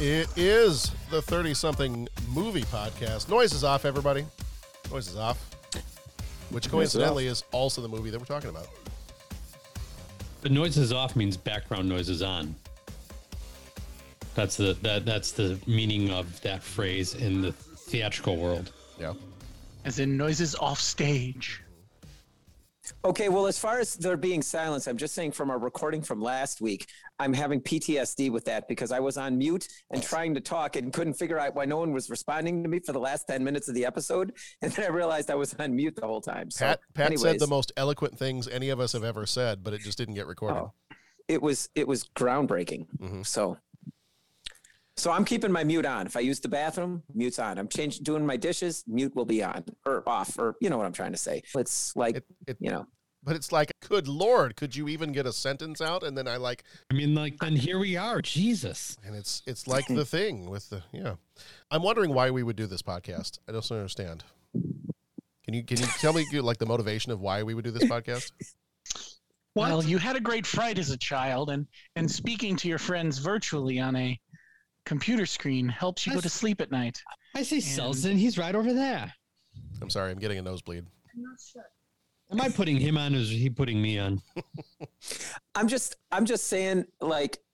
It is the 30 something movie podcast. Noise is off, everybody. Noise is off. Which coincidentally is also the movie that we're talking about. The noise is off means background noise is on. That's the that that's the meaning of that phrase in the theatrical world. Yeah. As in noises off stage. Okay, well, as far as there being silence, I'm just saying from our recording from last week, I'm having PTSD with that because I was on mute and trying to talk and couldn't figure out why no one was responding to me for the last 10 minutes of the episode. And then I realized I was on mute the whole time. So, Pat Pat said the most eloquent things any of us have ever said, but it just didn't get recorded. Oh, it was it was groundbreaking. Mhm. So so I'm keeping my mute on. If I use the bathroom, mute's on. I'm changing doing my dishes, mute will be on or off or you know what I'm trying to say. It's like It, it, you know. but it's like, good lord, could you even get a sentence out? And then I like, I mean, like then here we are. Jesus. and it's it's like the thing with the yeah. I'm wondering why we would do this podcast. I don't understand. Can you can you tell me like the motivation of why we would do this podcast? Well, you had a great fright as a child, and and speaking to your friends virtually on a computer screen helps you go to sleep at night. I see Selsdon. He's right over there. I'm sorry, I'm getting a nosebleed. Am I putting him on or is he putting me on? I'm just I'm just saying like it- it-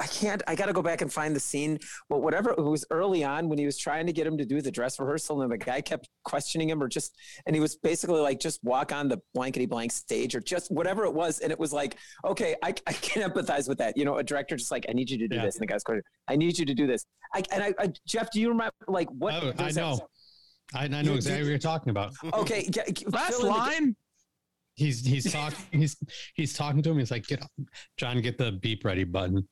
I can't I got to go back and find the scene but whatever it was early on when he was trying to get him to do the dress rehearsal and the guy kept questioning him or just and he was basically like just walk on the blankety blank stage or just whatever it was and it was like okay I, I can empathize with that you know a director just like I need you to do Yeah. this and the guy's going I need you to do this I and I, I Jeff do you remember like what Oh, I know. I, I know exactly what you're talking about. okay get, get- Last fill in the- line. He's he's talking he's he's talking to him. He's like, get up, John, get the beep ready button.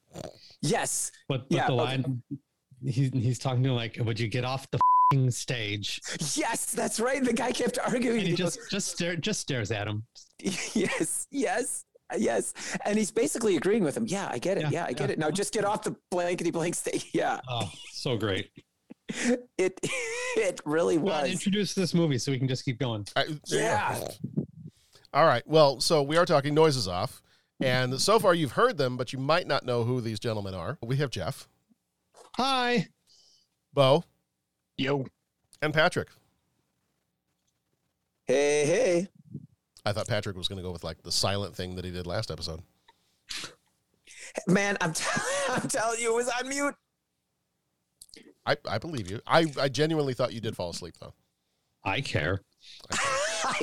yes But but Yeah, the okay. line he's he's talking to him like, would you get off the fing stage? yes that's right the guy kept arguing And he He goes, just just stare just stares at him. yes, yes, yes. And he's basically agreeing with him. Yeah, I get it. Yeah, Yeah, I get yeah. it. Now just get off the blankety blank stage. Yeah, Oh, so great. it it really Well, was. introduce this movie so we can just keep going. I, there. Yeah. All right. Well, so we are talking noises off. And so far you've heard them, but you might not know who these gentlemen are. We have Jeff, Hi. Bo, Yo. and Patrick. Hey, hey. I thought Patrick was going to go with like the silent thing that he did last episode. Man, I'm, t- I'm telling you, it was on mute. I, I believe you. I, I genuinely thought you did fall asleep though. I care. I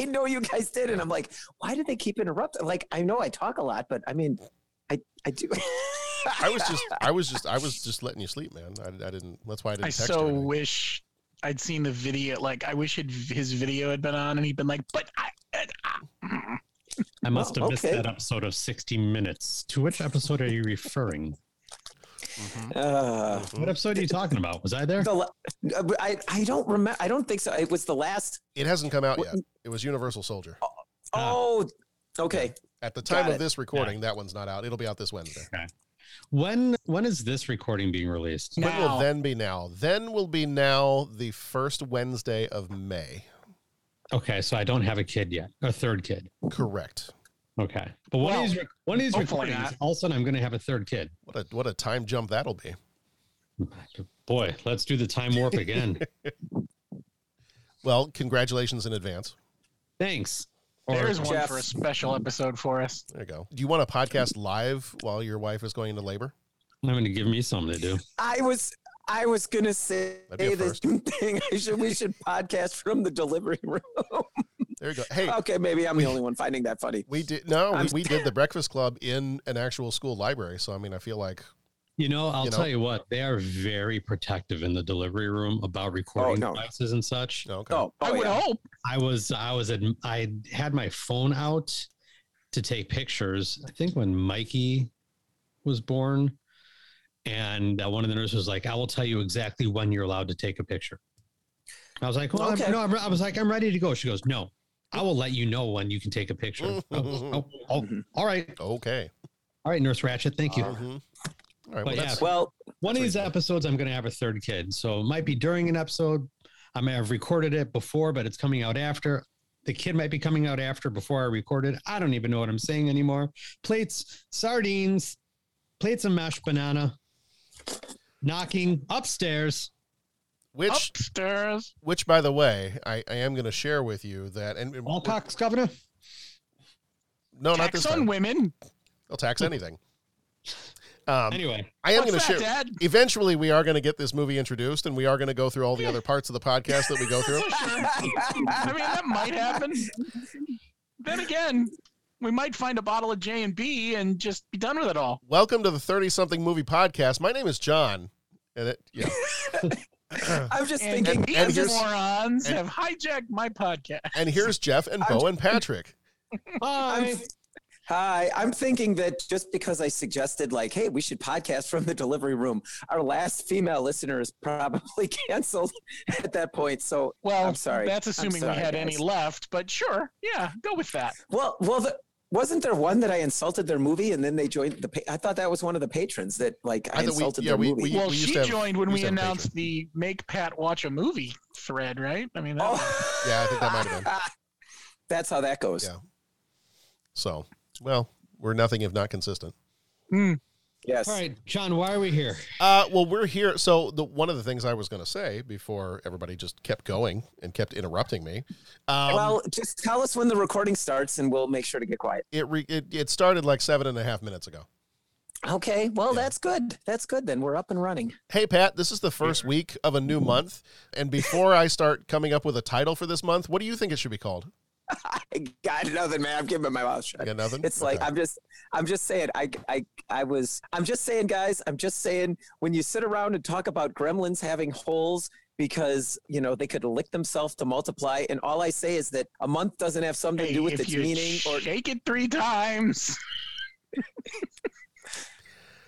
know you guys did. And I'm like, why did they keep interrupting? Like, I know I talk a lot, but I mean, I, I do. I was just I was just I was just letting you sleep, man. I, I didn't. That's why I didn't I text so you. or anything. wish I'd seen the video. Like, I wish it, his video had been on, and he'd been like, "But I." I mm. I must oh, have missed okay. that episode of 60 Minutes. To which episode are you referring? Uh, What episode are you talking about? Was I there? the, I, I don't remember. I don't think so. It was the last. It hasn't come out What- yet. It was Universal Soldier. Ah. Oh, okay. At the time Got of it. this recording, that one's not out. It'll be out this Wednesday. When when is this recording being released? When will then be now? Then will be now the first Wednesday of May. Okay, so I don't have a kid yet, a third kid. Correct. Okay, but one Well, of these rec- one of these recordings, not. all of a sudden I'm going to have a third kid. What a what a time jump that'll be. Boy, let's do the time warp again. Well, congratulations in advance. Thanks. There's one Jeff. for a special episode for us. There you go. Do you want a podcast live while your wife is going into labor? I'm going to give me something to do. I was I was gonna say That'd the same thing. I should we should podcast from the delivery room. There you go. Hey, okay, maybe I'm the only one finding that funny. we did no, we, we did the Breakfast Club in an actual school library. So I mean, I feel like You know, I'll You know? tell you what, they are very protective in the delivery room about recording no. devices and such. okay. Oh, I oh would yeah. hope. I was, I was, at, I had my phone out to take pictures. I think when Mikey was born, and uh, one of the nurses was like, "I will tell you exactly when you're allowed to take a picture." I was like, "Well, Okay. I'm, no, I'm, I was like, I'm ready to go." She goes, "No, I will let you know when you can take a picture." oh, oh, oh, Mm-hmm. all right, Okay. all right, Nurse Ratched, thank you. Mhm. All right. Well, yeah, that's, Well, one of these episodes, I'm going to have a third kid. So it might be during an episode. I may have recorded it before, but it's coming out after. The kid might be coming out after before I recorded. I don't even know what I'm saying anymore. Plates, sardines, plates of mashed banana, knocking upstairs. Which Upstairs. which by the way, I, I am going to share with you that and All cocks, Governor. no, not Tax this on time. women. They'll tax anything. Um, Anyway, I am going to share. Dad? Eventually, we are going to get this movie introduced, and we are going to go through all the other parts of the podcast that we go through. I mean, that might happen. Then again, we might find a bottle of J and B and just be done with it all. Welcome to the Thirty Something Movie Podcast. My name is John, and it, yeah, I'm just And, thinking. these and here's- morons and- have hijacked my podcast. and here's Jeff and I'm- Bo and Patrick. hi. I'm, hi, I'm thinking that just because I suggested, like, hey, we should podcast from the delivery room, our last female listener is probably canceled at that point. So, Well, I'm sorry. That's assuming sorry, we had any left, but sure, yeah, go with that. well, well, the, wasn't there one that I insulted their movie and then they joined the? Pa- I thought that was one of the patrons that, like, I, I thought we- insulted yeah, their we- movie. we- Well, used she have- joined when we we used to have a announced the "Make Pat Watch a Movie" thread, right? I mean, that oh. was- oh, Yeah, I think that might have been. that's how that goes. Yeah. So, well, we're nothing if not consistent. Hmm. Yes. All right, John, why are we here? Uh, well, we're here. So, the one of the things I was going to say before everybody just kept going and kept interrupting me. Um, well, just tell us when the recording starts, and we'll make sure to get quiet. it, re- it it started like seven and a half minutes ago. Okay. Well, Yeah. that's good. That's good. Then we're up and running. Hey, Pat, this is the first week of a new month. And before I start coming up with a title for this month, what do you think it should be called? I got nothing, man. I'm keeping my mouth shut. You got nothing? It's like Okay. I'm just I'm just saying I I I was I'm just saying guys, I'm just saying when you sit around and talk about gremlins having holes because you know they could lick themselves to multiply and all I say is that a month doesn't have something to do with if its you meaning or shake it three times.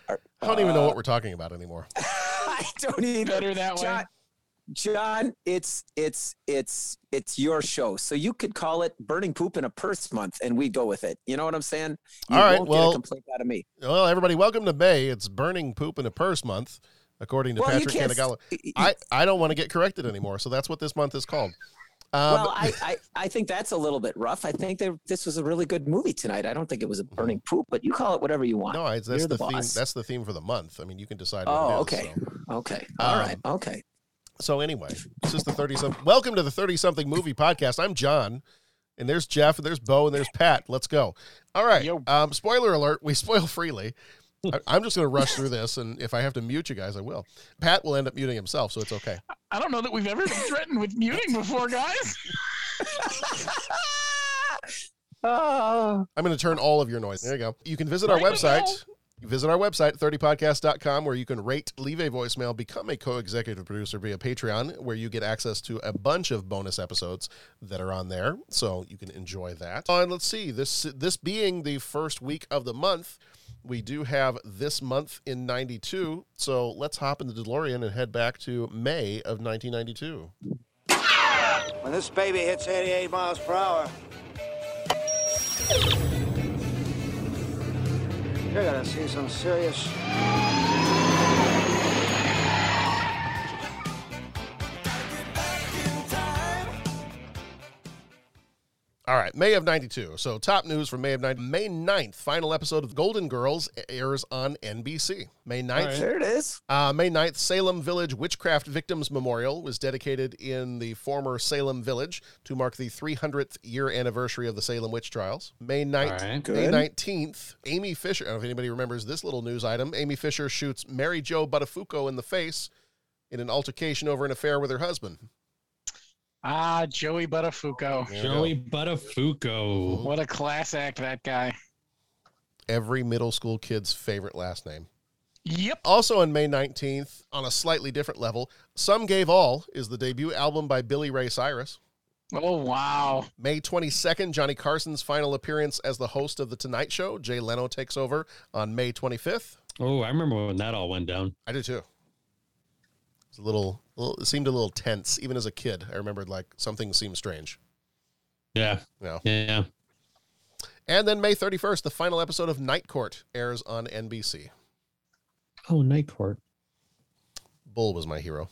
I don't even know what uh, we're talking about anymore. I don't even Better that way. John, John, it's it's it's it's your show. So you could call it burning poop in a purse month and we go with it. You know what I'm saying? You All right, won't well- get a complaint out of me. Well, everybody, welcome to May. It's Burning Poop in a Purse Month, according to Well, Patrick s- I, I don't want to get corrected anymore, so that's what this month is called. Um, well, I, I, I think that's a little bit rough. I think that this was a really good movie tonight. I don't think it was a burning poop, but you call it whatever you want. no, that's You're the, the theme. That's the theme for the month. I mean, you can decide. Oh, it is, okay. so. Okay. All Um, right. Okay. So anyway, this is the thirty something. Welcome to the thirty something movie podcast. I'm John, and there's Jeff, and there's Bo, and there's Pat. Let's go. All right. Um, spoiler alert: we spoil freely. I, I'm just going to rush through this, and if I have to mute you guys, I will. Pat will end up muting himself, so it's okay. I don't know that we've ever been threatened with muting before, guys. Oh, I'm going to turn all of your noise. There you go. You can visit our Right website. Visit our website, 30podcast.com, where you can rate, leave a voicemail, become a co executive producer via Patreon, where you get access to a bunch of bonus episodes that are on there. So you can enjoy that. And let's see, this, this being the first week of the month, we do have this month in 92. So let's hop in the DeLorean and head back to May of 1992. When this baby hits 88 miles per hour, you're gonna see some serious. All right, May of 92. So, top news from May of 90. May 9th, final episode of Golden Girls airs on NBC. May 9th. Right. There it is. Uh, May 9th, Salem Village Witchcraft Victims Memorial was dedicated in the former Salem Village to mark the 300th year anniversary of the Salem witch trials. May 9th, right. May 19th, Amy Fisher. I don't know if anybody remembers this little news item. Amy Fisher shoots Mary Jo Buttafuoco in the face in an altercation over an affair with her husband. Ah, Joey Buttafuoco. Joey go. Buttafuoco. What a class act that guy. Every middle school kid's favorite last name. Yep. Also on May 19th, on a slightly different level, Some Gave All is the debut album by Billy Ray Cyrus. Oh wow. May 22nd, Johnny Carson's final appearance as the host of The Tonight Show. Jay Leno takes over on May 25th. Oh, I remember when that all went down. I do too. It's a little, little, it seemed a little tense. Even as a kid, I remembered like something seemed strange. Yeah. You know. Yeah. And then May 31st, the final episode of Night Court airs on NBC. Oh, Night Court. Bull was my hero.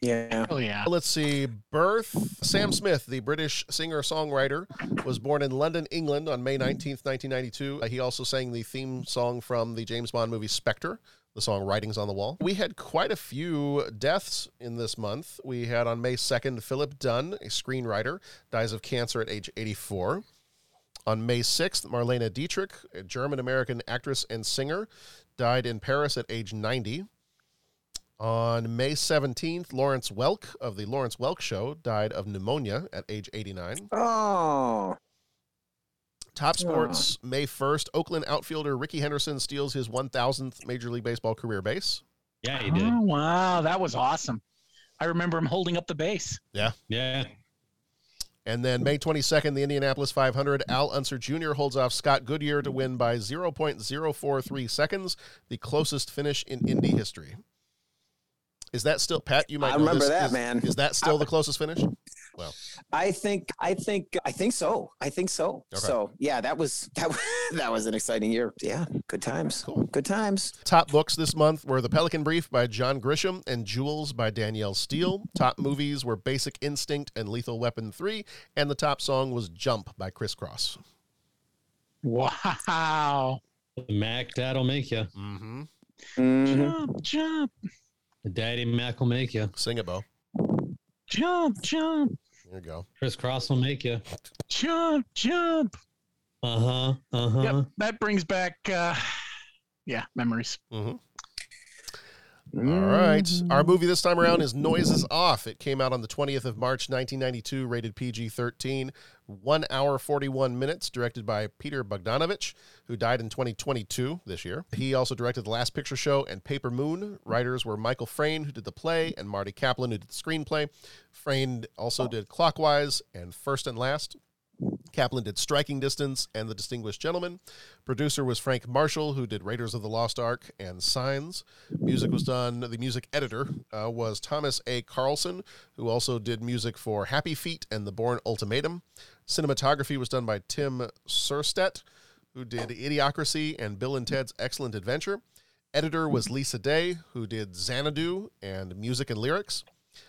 Yeah. Oh yeah. Let's see. Birth. Sam Smith, the British singer songwriter, was born in London, England on May 19th, 1992. Uh, he also sang the theme song from the James Bond movie Spectre, the song Writings on the Wall. We had quite a few deaths in this month. We had on May 2nd, Philip Dunne, a screenwriter, dies of cancer at age 84. On May 6th, Marlene Dietrich, a German American actress and singer, died in Paris at age 90. On May 17th, Lawrence Welk of The Lawrence Welk Show died of pneumonia at age 89. Oh. Top Sports, May 1st, Oakland outfielder Rickey Henderson steals his 1,000th Major League Baseball career base. Yeah, he did. Oh wow, that was awesome. I remember him holding up the base. Yeah. Yeah. And then May 22nd, the Indianapolis 500, Al Unser Jr. holds off Scott Goodyear to win by 0.043 seconds, the closest finish in Indy history. Is that still, Pat, you might I know remember this. that, Is- man. Is that still the closest finish? Well, I think I think I think so. I think so. Okay. So yeah, that was that was that was an exciting year. Yeah, good times. Cool. Good times. Top books this month were The Pelican Brief by John Grisham and Jewels by Danielle Steel. Top movies were Basic Instinct and Lethal Weapon 3. And the top song was Jump by Kris Kross. Wow. The Mac Dad'll make you. Mm-hmm. Mhm. Jump, jump, The Daddy Mac will make you. Sing it, Bo. jump, jump, There you go. Kris Kross will make you. jump, jump. Uh huh. Uh huh. Yep. That brings back uh yeah, memories. Mm-hmm. All right. Our mm. movie this time around is Noises Off. It came out on the 20th of March, 1992, rated PG 13, 1 hour 41 minutes, directed by Peter Bogdanovich, who died in 2022 this year. He also directed The Last Picture Show and Paper Moon. Writers were Michael Frayn, who did the play, and Marty Kaplan, who did the screenplay. Frayn also oh. did Clockwise and First and Last. Kaplan did Striking Distance and The Distinguished Gentleman. Producer was Frank Marshall, who did Raiders of the Lost Ark and Signs. Music was done, the music editor uh, was Thomas A. Carlson, who also did music for Happy Feet and The Bourne Ultimatum. Cinematography was done by Tim Suhrstedt, who did Idiocracy and Bill and Ted's Excellent Adventure. Editor was Lisa Day, who did Xanadu and music and lyrics.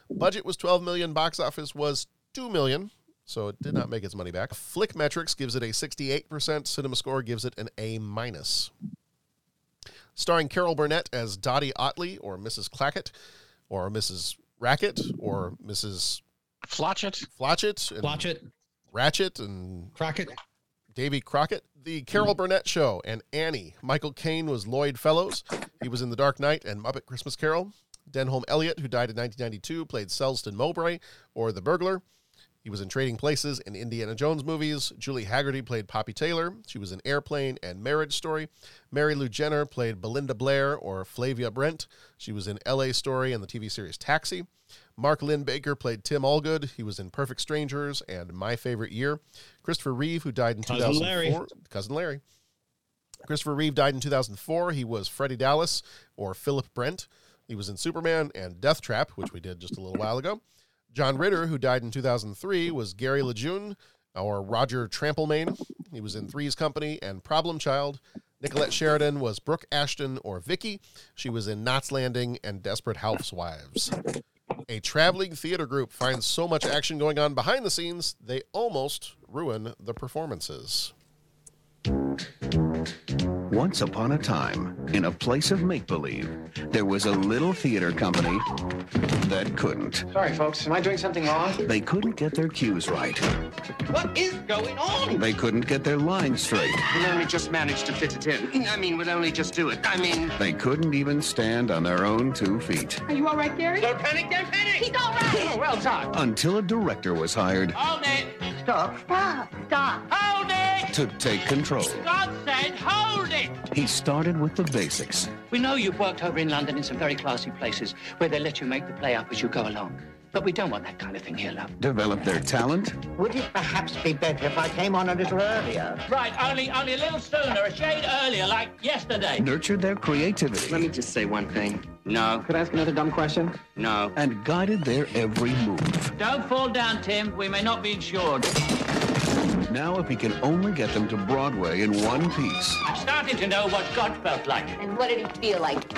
Budget was 12 million, box office was 2 million so it did not make its money back. Flickmetrix gives it a 68%. Cinema Score gives it an A minus. Starring Carol Burnett as Dottie Otley or Mrs. Clackett or Mrs. Racket or Mrs. Flotchet. Flotchet and Watch it. Ratchet and Crockett. Davy Crockett. The Carol Burnett Show and Annie. Michael Caine was Lloyd Fellows. He was in The Dark Knight and Muppet Christmas Carol. Denholm Elliott, who died in 1992, played Selsdon Mowbray or The Burglar. He was in Trading Places and Indiana Jones movies. Julie Hagerty played Poppy Taylor. She was in Airplane and Marriage Story. Marilu Henner played Belinda Blair or Flavia Brent. She was in LA Story and the TV series Taxi. Mark Linn-Baker played Tim Allgood. He was in Perfect Strangers and My Favorite Year. Christopher Reeve, who died in Cousin 2004. Larry. Cousin Larry. Christopher Reeve died in 2004. He was Freddie Dallas or Philip Brent. He was in Superman and Death Trap, which we did just a little while ago. John Ritter, who died in 2003, was Gary Lejeune or Roger Tramplemain. He was in Three's Company and Problem Child. Nicolette Sheridan was Brooke Ashton or Vicky. She was in Knots Landing and Desperate Housewives. A traveling theater group finds so much action going on behind the scenes, they almost ruin the performances. Once upon a time, in a place of make believe, there was a little theater company that couldn't. Sorry, folks. Am I doing something wrong? They couldn't get their cues right. What is going on? They couldn't get their lines straight. We'll only just managed to fit it in. I mean, we'll only just do it. I mean... They couldn't even stand on their own two feet. Are you all right, Gary? Don't panic, don't panic! He's all right! Oh, well done. Until a director was hired Hold it! Stop. Stop. Stop. Hold it! To take control. God said, hold it! He started with the basics. We know you've worked over in London in some very classy places where they let you make the play up as you go along. But we don't want that kind of thing here, love. Develop their talent. Would it perhaps be better if I came on a little earlier? Right, only only a little sooner, a shade earlier, like yesterday. Nurtured their creativity. Let me just say one thing. No. Could I ask another dumb question? No. And guided their every move. Don't fall down, Tim. We may not be insured. Now, if he can only get them to Broadway in one piece, I'm starting to know what God felt like. And what did he feel like?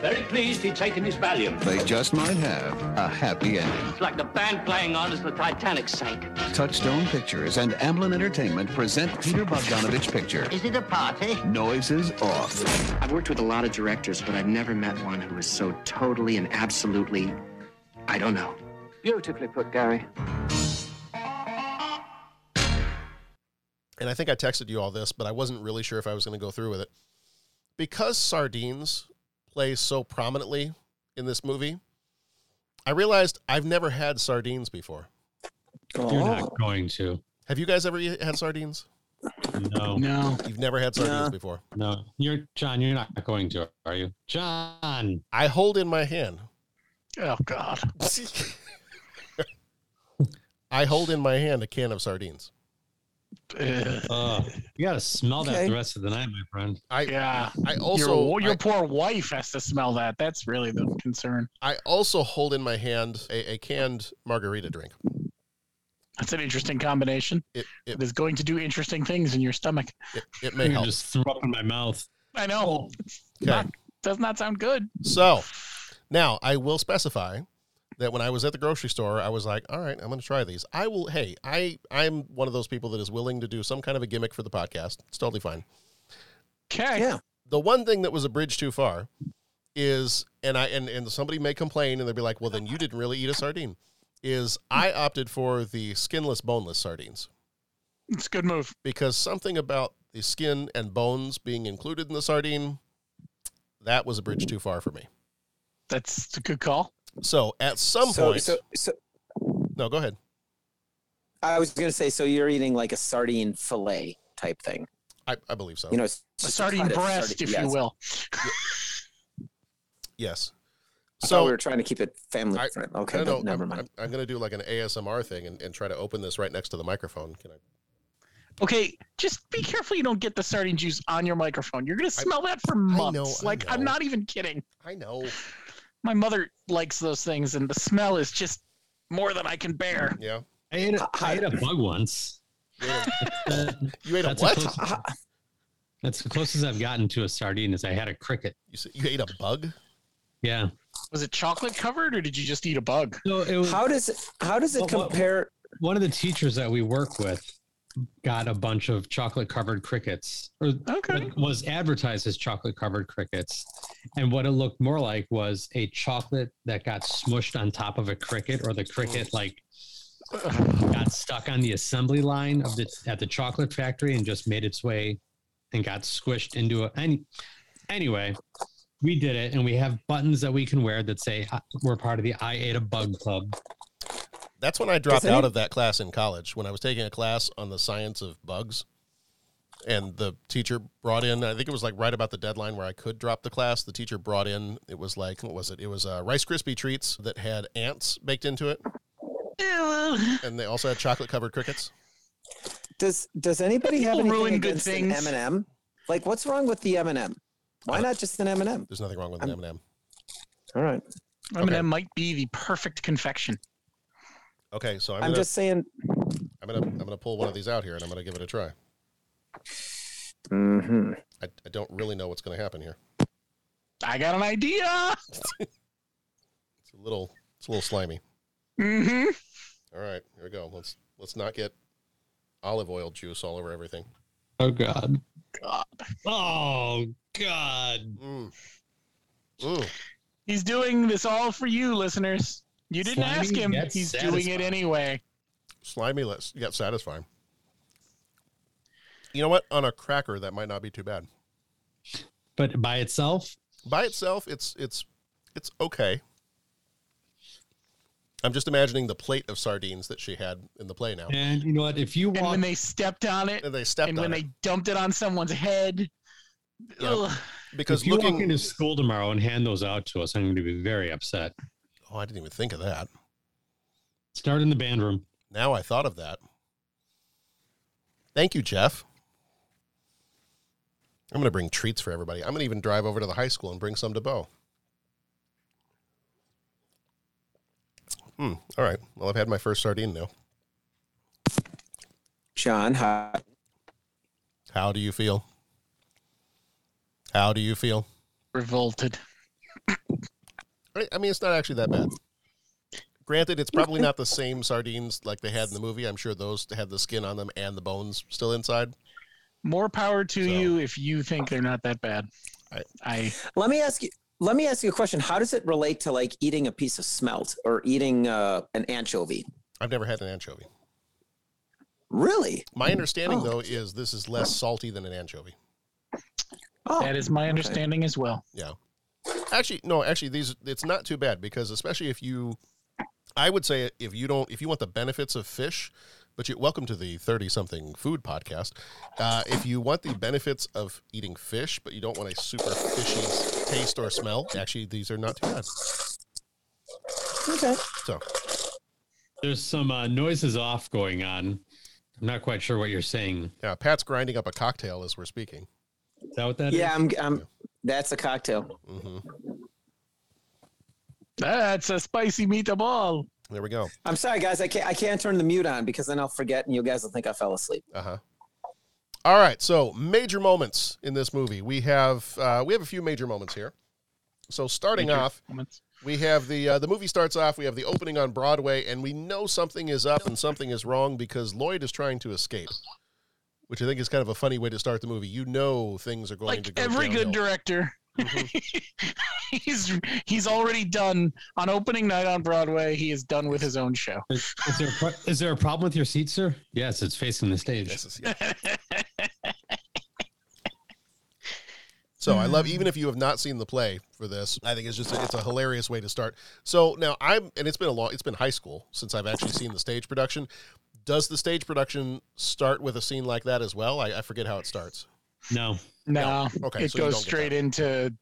Very pleased he'd taken his Valium. they just might have a happy ending. It's like the band playing on as the Titanic sank. Touchstone Pictures and Amblin Entertainment present Peter Bogdanovich picture. Is it a party? Noises off. I've worked with a lot of directors, but I've never met one who is so totally and absolutely... I don't know. Beautifully put, Gary. And I think I texted you all this, but I wasn't really sure if I was going to go through with it. Because sardines play so prominently in this movie, I realized I've never had sardines before. You're not going to. Have you guys ever had sardines? No. No. You've never had sardines No. before. No. You're John, you're not going to, are you? John. I hold in my hand. Oh God. I hold in my hand a can of sardines. Uh, you got to smell that Okay. the rest of the night, my friend. I Yeah. I also your, your I- poor wife has to smell that. That's really the concern. I also hold in my hand a, a canned margarita drink. That's an interesting combination. It it, It is going to do interesting things in your stomach. it, it may I help. just threw up in my mouth. I know. Okay. Not, does not sound good. So now I will specify that when I was at the grocery store, I was like, all right, I'm going to try these. I will, hey, I, I'm one of those people that is willing to do some kind of a gimmick for the podcast. It's totally fine. Okay. Yeah. The one thing that was a bridge too far is, and I, and, and somebody may complain and they'll be like, well, then you didn't really eat a sardine, is I opted for the skinless, boneless sardines It's a good move. because something about the skin and bones being included in the sardine, that was a bridge too far for me. That's a good call. So at some So, point, so, so no, go ahead. I was going to say, so you're eating like a sardine fillet type thing. I, I believe so. You know, A sardine breast, sardine- if yes. you will. yes. So we were trying to keep it family I, friendly. Okay, don't but never I'm, mind. I'm, going to do like an ASMR thing and, and try to open this right next to the microphone. Can I? Okay, just be careful you don't get the sardine juice on your microphone. You're gonna smell that for months. I like I'm not even kidding. I know. My mother likes those things, and the smell is just more than I can bear. Yeah. I ate a, I ate a bug once. You ate a, you ate a That's what? the closest- That's the closest I've gotten to a sardine is I had a cricket. You said you ate a bug? Yeah. Was it chocolate covered, or did you just eat a bug? No, it was How does it, how does it Well, what- compare? one of the teachers that we work with got a bunch of chocolate covered crickets or Okay. was advertised as chocolate covered crickets and what it looked more like was a chocolate that got smushed on top of a cricket or the cricket like got stuck on the assembly line of the at the chocolate factory and just made its way and got squished into a any anyway we did it and we have buttons that we can wear that say uh, we're part of the i ate a bug club That's when I dropped any- out of that class in college when I was taking a class on the science of bugs. And the teacher brought in, I think it was like right about the deadline where I could drop the class. The teacher brought in, it was like, what was it? It was uh, Rice Krispie treats that had ants baked into it. And they also had chocolate covered crickets. Does does anybody have People anything ruin good against an things. M and m Like, what's wrong with the M and m Why not just an M and m There's nothing wrong with an M&M. All right, I mean, that might be the perfect confection. Okay, so I'm, I'm gonna, just saying. I'm gonna I'm gonna pull one of these out here and I'm gonna give it a try. Hmm I, I don't really know what's gonna happen here. I got an idea. It's a little It's a little slimy. Mm-hmm. All right, here we go. Let's let's not get olive oil juice all over everything. Oh God. God. Oh God. Mm. Mm. He's doing this all for you, listeners. You didn't Slimy ask him. yet He's doing it anyway. Slimy, let's get satisfying. You know what? On a cracker, that might not be too bad. But by itself, By itself, it's it's it's okay. I'm just imagining the plate of sardines that she had in the play now. and you know what? If you want And when they stepped on it, And they stepped and on when it. they dumped it on someone's head, Yep. ugh. because if you looking walk into school tomorrow and hand those out to us, I'm going to be very upset. Oh, I didn't even think of that. Start in the band room. Now I thought of that. Thank you, Jeff. I'm going to bring treats for everybody. I'm going to even drive over to the high school and bring some to Bo. Hmm. All right. Well, I've had my first sardine now. Sean, how, How do you feel? How do you feel? revolted. I I mean, it's not actually that bad. Granted, it's probably not the same sardines like they had in the movie. I'm sure those had the skin on them and the bones still inside. More power to So- you if you think they're not that bad. I- I let me ask you. Let me ask you a question. How does it relate to like eating a piece of smelt or eating uh, an anchovy? I've never had an anchovy. Really? My understanding, Oh. though, is this is less salty than an anchovy. Oh, that is my understanding as well. Yeah. Actually, no. Actually, these it's not too bad because especially if you, I would say if you don't if you want the benefits of fish, but you welcome to the thirty something food podcast. Uh, if you want the benefits of eating fish, but you don't want a super fishy taste or smell, actually these are not too bad. Okay. So There's some uh, noises off going on. I'm not quite sure what you're saying. yeah, Pat's grinding up a cocktail as we're speaking. Is that what that Yeah, is? I'm. I'm that's a cocktail. hmm That's a spicy meatball. There we go. I'm sorry, guys. I can't. I can't turn the mute on because then I'll forget, and you guys will think I fell asleep. Uh huh. All right, so major moments in this movie. We have uh, we have a few major moments here. So starting Major off, moments. we have the uh, the movie starts off. We have the opening on Broadway, and we know something is up and something is wrong because Lloyd is trying to escape, which I think is kind of a funny way to start the movie. You know things are going Like to go every good downhill. Director. Mm-hmm. he's he's already done on opening night on Broadway. He is done with his own show. Is, is there a, pro- is there a problem with your seat, sir? Yes, it's facing the stage. This is- yeah. So I love even if you have not seen the play for this, I think it's just a, it's a hilarious way to start. So now I'm and it's been a long it's been high school since I've actually seen the stage production. Does the stage production start with a scene like that as well? I, I forget how it starts. No. No, Okay, it so goes straight into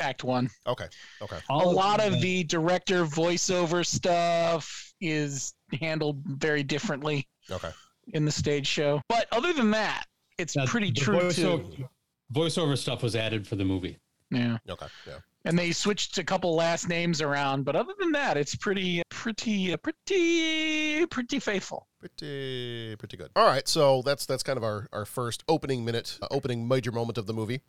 Act One. Okay. Okay. a lot of the director voiceover stuff is handled very differently Okay. in the stage show. But other than that, it's Yeah, pretty true too. voiceover, voiceover stuff was added for the movie. Yeah. Okay. Yeah. And they switched a couple last names around, but other than that, it's pretty, pretty, pretty, pretty faithful. Pretty pretty good. All right, so that's that's kind of our our first opening minute, uh, opening major moment of the movie.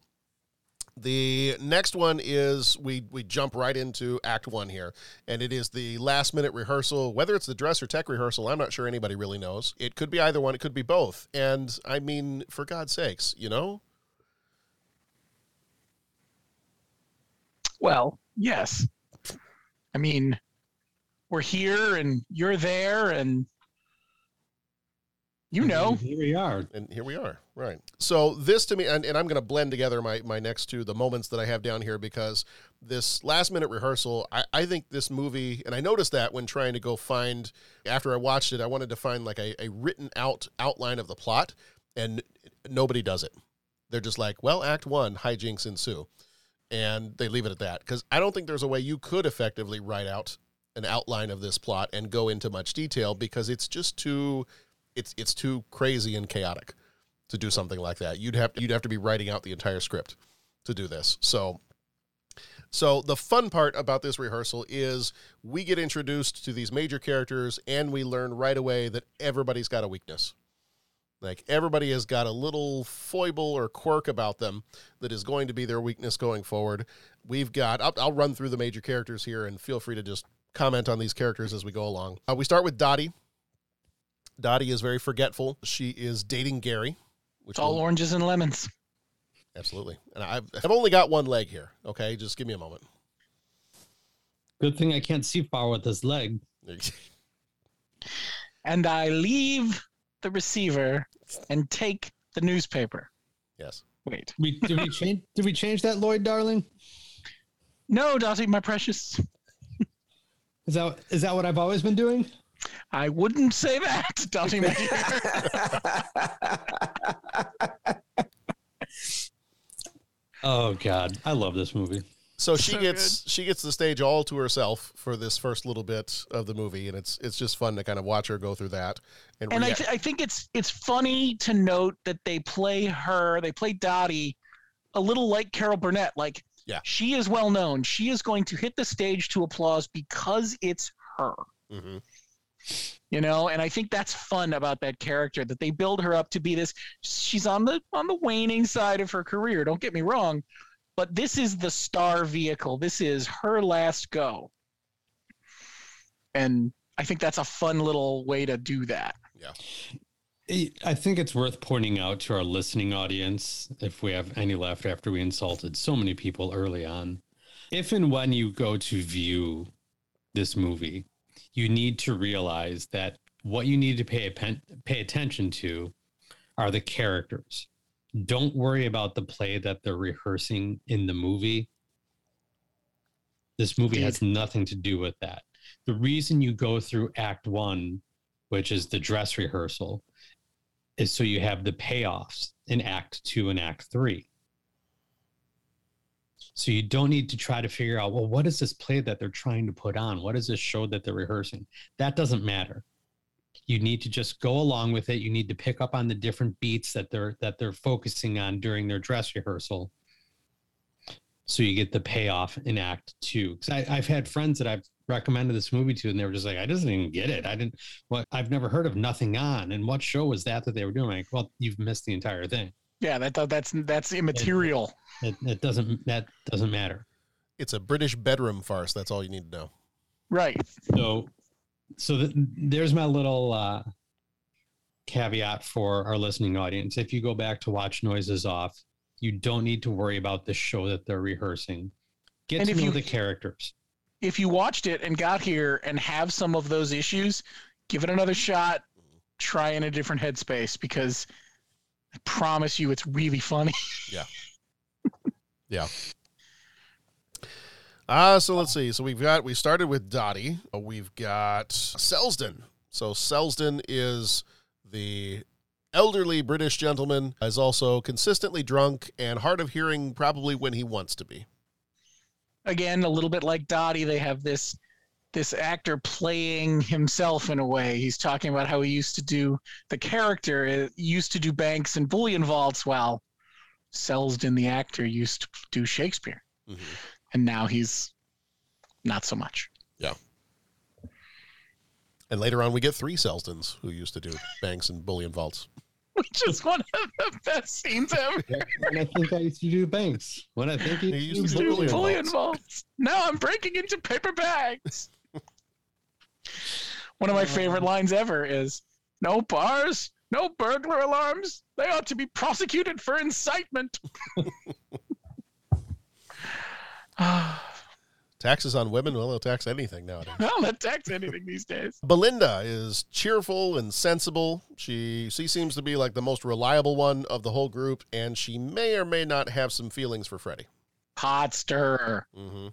The next one is we we jump right into Act One here, and it is the last minute rehearsal. Whether it's the dress or tech rehearsal, I'm not sure anybody really knows. It could be either one. It could be both. And I mean, for God's sakes, you know, Well, yes. I mean, we're here and you're there, and you know. Here we are. and here we are. Right. So this to me, and, and I'm going to blend together my my next two the moments that I have down here because this last minute rehearsal, I, I think this movie, and I noticed that when trying to go find after I watched it, I wanted to find like a, a written out outline of the plot, and nobody does it. They're just like, well, Act One, hijinks ensue, and they leave it at that because I don't think there's a way you could effectively write out an outline of this plot and go into much detail because it's just too it's it's too crazy and chaotic to do something like that. You'd have you'd have to be writing out the entire script to do this. So so the fun part about this rehearsal is we get introduced to these major characters and we learn right away that everybody's got a weakness. Like everybody has got a little foible or quirk about them that is going to be their weakness going forward. We've got I'll, I'll run through the major characters here and feel free to just comment on these characters as we go along. Uh, we start with Dottie. Dottie is very forgetful. She is dating Gary, which It's all will- oranges and lemons. absolutely. And I've, I've only got one leg here. Okay, just give me a moment. Good thing I can't see far with this leg. And I leave the receiver and take the newspaper. Yes. Wait. We did we change did we change that, Lloyd, darling? No, Dottie, my precious. Is that is that what I've always been doing? I wouldn't say that, Dottie, my dear. Oh God, I love this movie. So she So gets she gets the stage all to herself for this first little bit of the movie, and it's it's just fun to kind of watch her go through that. And, and I, th- I think it's it's funny to note that they play her, they play Dottie a little like Carol Burnett. Like Yeah. she is well known. She is going to hit the stage to applause because it's her. Mhm. You know, and I think that's fun about that character that they build her up to be this. She's on the on the waning side of her career. Don't get me wrong, but this is the star vehicle. This is her last go, and I think that's a fun little way to do that. Yeah. I think it's worth pointing out to our listening audience, if we have any left after we insulted so many people early on, if and when you go to view this movie, you need to realize that what you need to pay pay attention to are the characters. Don't worry about the play that they're rehearsing in the movie. This movie has nothing to do with that. The reason you go through act 1, which is the dress rehearsal, is so you have the payoffs in act 2 and act 3. So you don't need to try to figure out, well, what is this play that they're trying to put on? What is this show that they're rehearsing? That doesn't matter. You need to just go along with it. You need to pick up on the different beats that they're that they're focusing on during their dress rehearsal. So you get the payoff in act two. Because I've had friends that I've recommended this movie to, and they were just like, I just didn't even get it. I didn't. What I've never heard of Nothing On, and what show was that that they were doing? Like, well, you've missed the entire thing. Yeah, that that's that's immaterial. It, it doesn't that doesn't matter. It's a British bedroom farce. That's all you need to know. Right. So, so th- there's my little uh, caveat for our listening audience. If you go back to watch Noises Off, you don't need to worry about the show that they're rehearsing. Get And to if know you- the characters. If you watched it and got here and have some of those issues, give it another shot. Try in a different headspace because I promise you, it's really funny. Yeah. Yeah. Uh, so let's see. So we've got, we started with Dottie. Uh, We've got Selsdon. So Selsdon is the elderly British gentleman, is also consistently drunk and hard of hearing probably when he wants to be. Again, a little bit like Dottie, they have this this actor playing himself in a way. He's talking about how he used to do the character uh, used to do banks and bullion vaults, while Selsdon, the actor, used to do Shakespeare, and now he's not so much. Yeah. And later on, we get three Selsdons who used to do banks and bullion vaults. Which is one of the best scenes ever. And I think I used to do banks. When I think he, used to do bullion vaults. Now I'm breaking into paper bags. One of my favorite lines ever is no bars, no burglar alarms. They ought to be prosecuted for incitement. Taxes on women, well, they'll tax anything nowadays. well, that tax anything these days. Belinda is cheerful and sensible. She she seems to be like the most reliable one of the whole group, and she may or may not have some feelings for Freddie. Pot stirrer. Mm-hmm.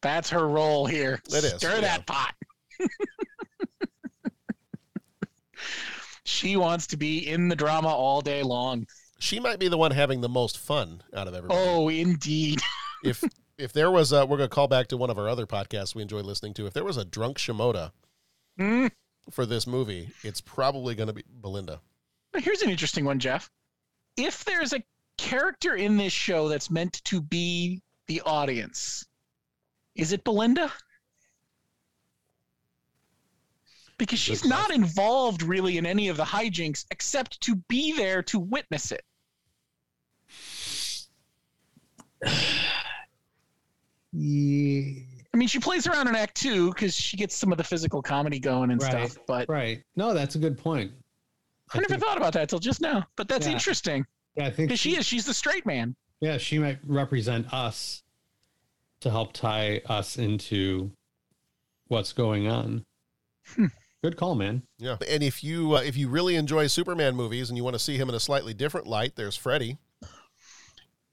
That's her role here. It is, Stir yeah. that pot. she wants to be in the drama all day long. She might be the one having the most fun out of everybody. Oh, indeed. if if there was a, we're going to call back to one of our other podcasts we enjoy listening to. If there was a drunk Shimoda Hmm? for this movie, it's probably going to be Belinda. Here's an interesting one, Jeff. If there's a character in this show that's meant to be the audience, is it Belinda? Because she's not involved really in any of the hijinks except to be there to witness it. Yeah. I mean, she plays around in Act Two because she gets some of the physical comedy going and Right. stuff. But Right. No, that's a good point. I never thought about that till just now. But that's Yeah. interesting Yeah, I think because she is. She's the straight man. Yeah, she might represent us to help tie us into what's going on. Good call, man. Yeah, and if you uh, if you really enjoy Superman movies and you want to see him in a slightly different light, there's Freddy.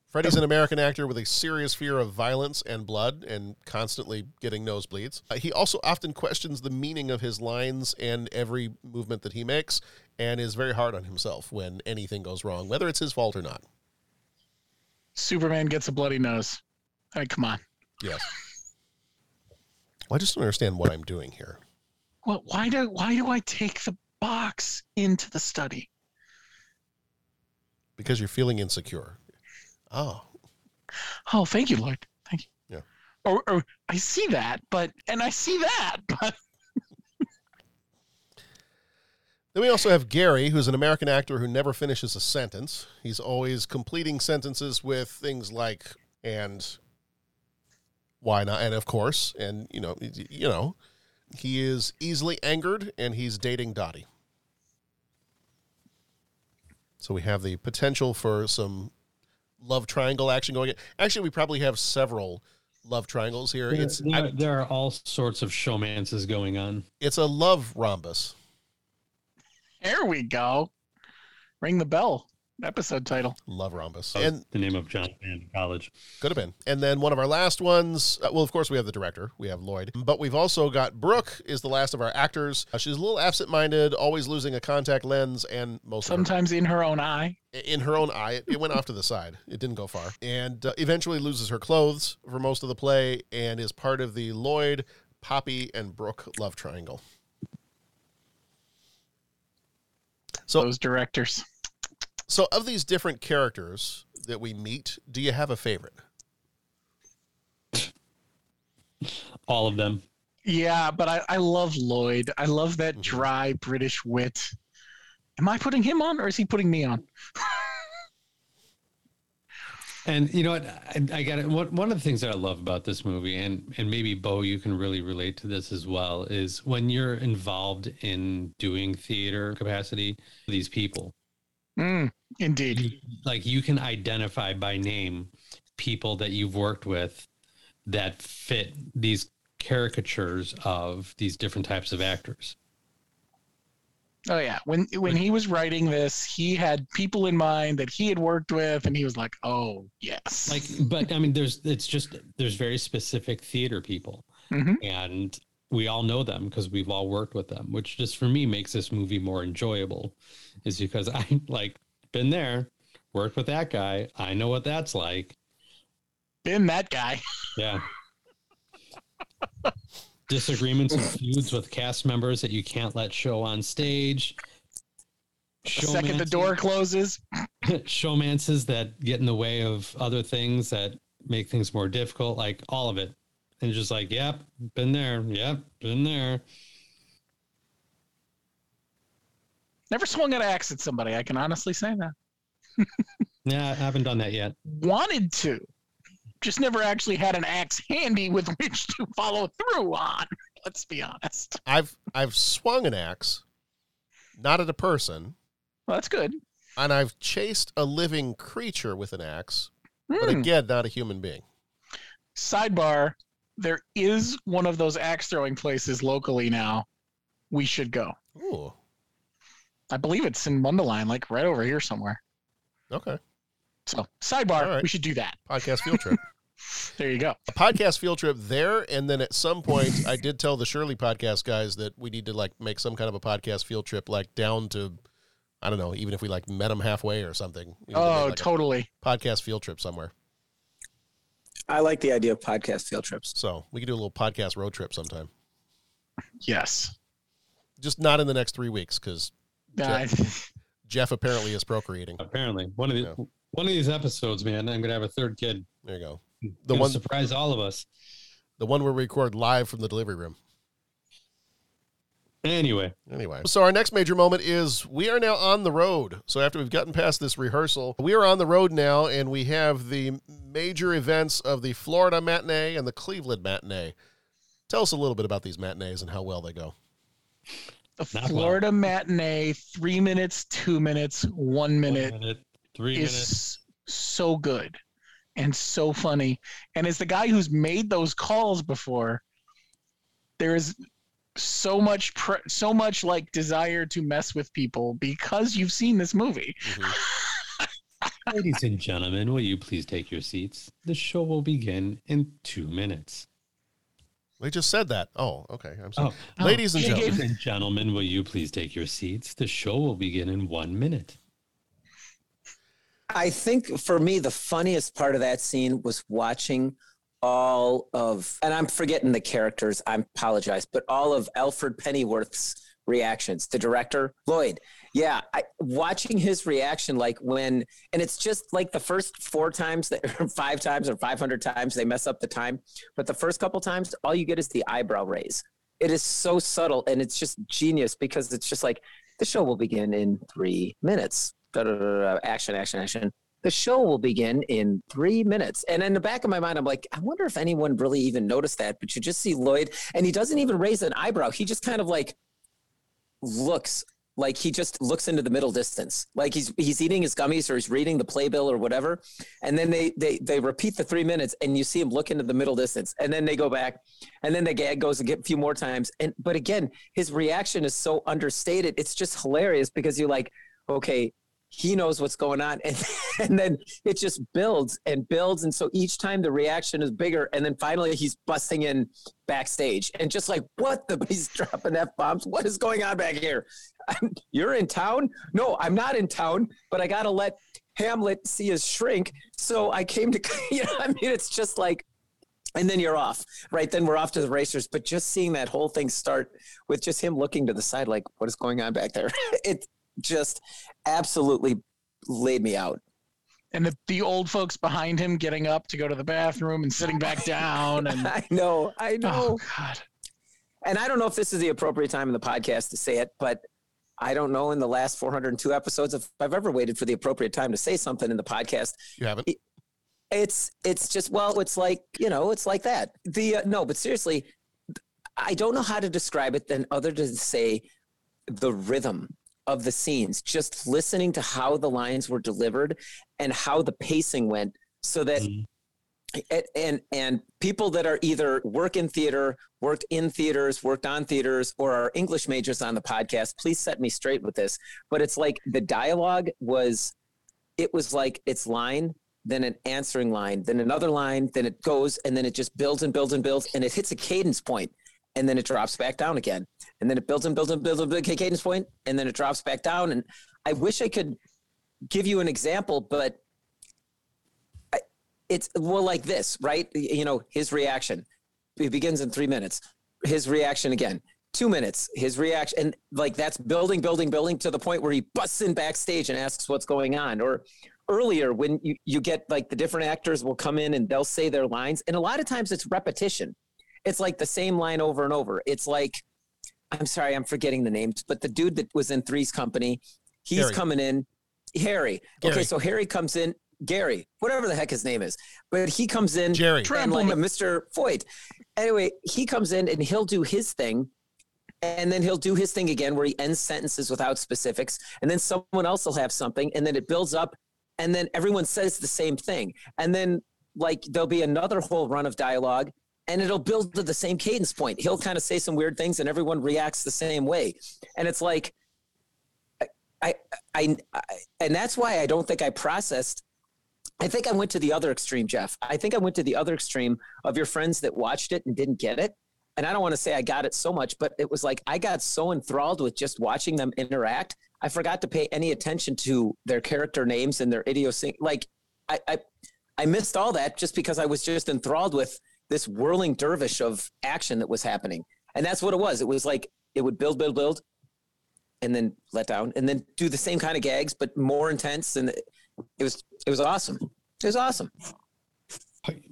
Freddy's an American actor with a serious fear of violence and blood and constantly getting nosebleeds. Uh, he also often questions the meaning of his lines and every movement that he makes and is very hard on himself when anything goes wrong, whether it's his fault or not. Superman gets a bloody nose. Mean, come on. Yes. Well, I just don't understand what I'm doing here. Well, why do why do I take the box into the study? Because you're feeling insecure. Oh, Oh, thank you, Lloyd. Thank you. Yeah. Or, or I see that, but and I see that, but Then we also have Gary, who's an American actor who never finishes a sentence. He's always completing sentences with things like and why not and of course and you know you know he is easily angered and he's dating Dottie. So we have the potential for some love triangle action going. Actually, we probably have several love triangles here. There, It's there, there are all sorts of showmances going on. it's a love rhombus. there we go. Ring the bell. Episode title. Love rhombus. That And the name of John Band in college. Could have been. And then one of our last ones, uh, well, of course, we have the director, we have Lloyd, but we've also got Brooke is the last of our actors. Uh, she's a little absent minded, always losing a contact lens, and most of Sometimes in her own eye. in her own eye. It, it went off to the side, it didn't go far. And uh, eventually loses her clothes for most of the play and is part of the Lloyd, Poppy, and Brooke love triangle. So, Those directors. So of these different characters that we meet, do you have a favorite? All of them. Yeah, but I, I love Lloyd. I love Mm-hmm. that dry British wit. Am I putting him on or is he putting me on? And you know what? I, I got it. One, one of the things that I love about this movie, and and maybe Bo, you can really relate to this as well, is when you're involved in doing theater capacity, these people, Mm, indeed. like you can identify by name people that you've worked with that fit these caricatures of these different types of actors. Oh yeah. When when he was writing this, he had people in mind that he had worked with, and he was like, "Oh yes." Like, but I mean, there's it's just there's very specific theater people, Mhm. and we all know them because we've all worked with them, which just for me makes this movie more enjoyable, is because I like been there, worked with that guy, I know what that's like. been that guy. Yeah. Disagreements and feuds with cast members that you can't let show on stage. The second the door closes, showmances that get in the way of other things that make things more difficult, like all of it. And just like, yep, been there. Yep, been there. never swung an axe at somebody. I can honestly say that. Yeah, I haven't done that yet. Wanted to, just never actually had an axe handy with which to follow through on. Let's be honest. I've I've swung an axe, not at a person, Well, that's good. and I've chased a living creature with an axe, but Hmm. again, not a human being. Sidebar: There is one of those axe throwing places locally now. We should go. Ooh, I believe it's in Mundelein, like right over here somewhere. okay. So sidebar, right. we should do that. Podcast field trip. There you go. a podcast field trip there, and then at some point, I did tell the Shirley podcast guys that we need to like make some kind of a podcast field trip, like down to, I don't know, even if we like met them halfway or something. We need to make, Oh, like, totally. podcast field trip somewhere. I like the idea of podcast field trips. So we could do a little podcast road trip sometime. Yes. Just not in the next three weeks because Jeff, Jeff apparently is procreating. Apparently, one of these one of these episodes, man, I'm gonna have a third kid. There you go. The The one surprise all of us. the one where we record live from the delivery room. Anyway, Anyway, so our next major moment is we are now on the road. So after we've gotten past this rehearsal, we are on the road now, and we have the major events of the Florida matinee and the Cleveland matinee. Tell us a little bit about these matinees and how well they go. The Not Florida matinee, three minutes, two minutes, one minute, minute, three is minutes. so good and so funny. And as the guy who's made those calls before, there is so much, pre- so much like desire to mess with people because you've seen this movie. Mm-hmm. Ladies and gentlemen, will you please take your seats? The show will begin in two minutes. They just said that. Oh, okay. I'm sorry. Oh. oh. Ladies and gentlemen. Ladies and gentlemen, will you please take your seats? The show will begin in one minute. I think for me, the funniest part of that scene was watching all of, and I'm forgetting the characters, I apologize, but all of Alfred Pennyworth's reactions. The director, Lloyd. Yeah, I, watching his reaction, like when, and it's just like the first four times, that, five times or 500 times they mess up the time. But the first couple times, all you get is the eyebrow raise. It is so subtle and it's just genius because it's just like the show will begin in three minutes. Da, da, da, action, action, action. The show will begin in three minutes. And in the back of my mind, I'm like, I wonder if anyone really even noticed that. But you just see Lloyd, and he doesn't even raise an eyebrow. He just kind of like looks like he just looks into the middle distance like he's he's eating his gummies or he's reading the playbill or whatever and then they they they repeat the three minutes and you see him look into the middle distance and then they go back and then the gag goes a few more times and but again his reaction is so understated it's just hilarious because you're like okay he knows what's going on. And, and then it just builds and builds. And so each time the reaction is bigger and then finally he's busting in backstage and just like what the he's dropping f-bombs what is going on back here? I'm, you're in town? No i'm not in town but i gotta let hamlet see his shrink. So i came to you know i mean it's just like and then you're off right? Then we're off to the racers. But just seeing that whole thing start with just him looking to the side like what is going on back there? It just absolutely laid me out. And the, the old folks behind him getting up to go to the bathroom and sitting back down. And I know, I know. Oh, God. And I don't know if this is the appropriate time in the podcast to say it, but I don't know in the last 402 episodes if I've ever waited for the appropriate time to say something in the podcast. You haven't. It, it's it's just well, it's like you know, it's like that. The uh, no, but seriously, I don't know how to describe it than other to say the rhythm of the scenes, just listening to how the lines were delivered and how the pacing went, so that mm-hmm. and, and and people that are either work in theater, worked in theaters, worked on theaters, or are English majors on the podcast, please set me straight with this. But it's like the dialogue was, it was like its line, then an answering line, then another line, then it goes, and then it just builds and builds and builds, and it hits a cadence point, and then it drops back down again, and then it builds and builds and builds a big cadence point, and then it drops back down. And I wish I could give you an example, but I, it's well like this, right? You know, his reaction. It begins in three minutes. His reaction again, two minutes. His reaction, and like that's building, building, building to the point where he busts in backstage and asks what's going on. Or earlier, when you you get like the different actors will come in and they'll say their lines, and a lot of times it's repetition. It's like the same line over and over. It's like, I'm sorry, I'm forgetting the names, but the dude that was in Three's Company, he's Harry. coming in. Harry. Okay, so Harry comes in. Gary, whatever the heck his name is, but he comes in. Jerry. and like Mr. Foyt. Anyway, he comes in and he'll do his thing, and then he'll do his thing again where he ends sentences without specifics, and then someone else will have something, and then it builds up, and then everyone says the same thing, and then like there'll be another whole run of dialogue, and it'll build to the same cadence point. He'll kind of say some weird things, and everyone reacts the same way, and it's like. I, I, I, and that's why I don't think I processed. I think I went to the other extreme, Jeff. I think I went to the other extreme of your friends that watched it and didn't get it. And I don't want to say I got it so much, but it was like I got so enthralled with just watching them interact. I forgot to pay any attention to their character names and their idiosyncrasy. Like I, I, I missed all that just because I was just enthralled with this whirling dervish of action that was happening. And that's what it was. It was like it would build, build, build, and then let down, and then do the same kind of gags, but more intense. And it was it was awesome. It was awesome.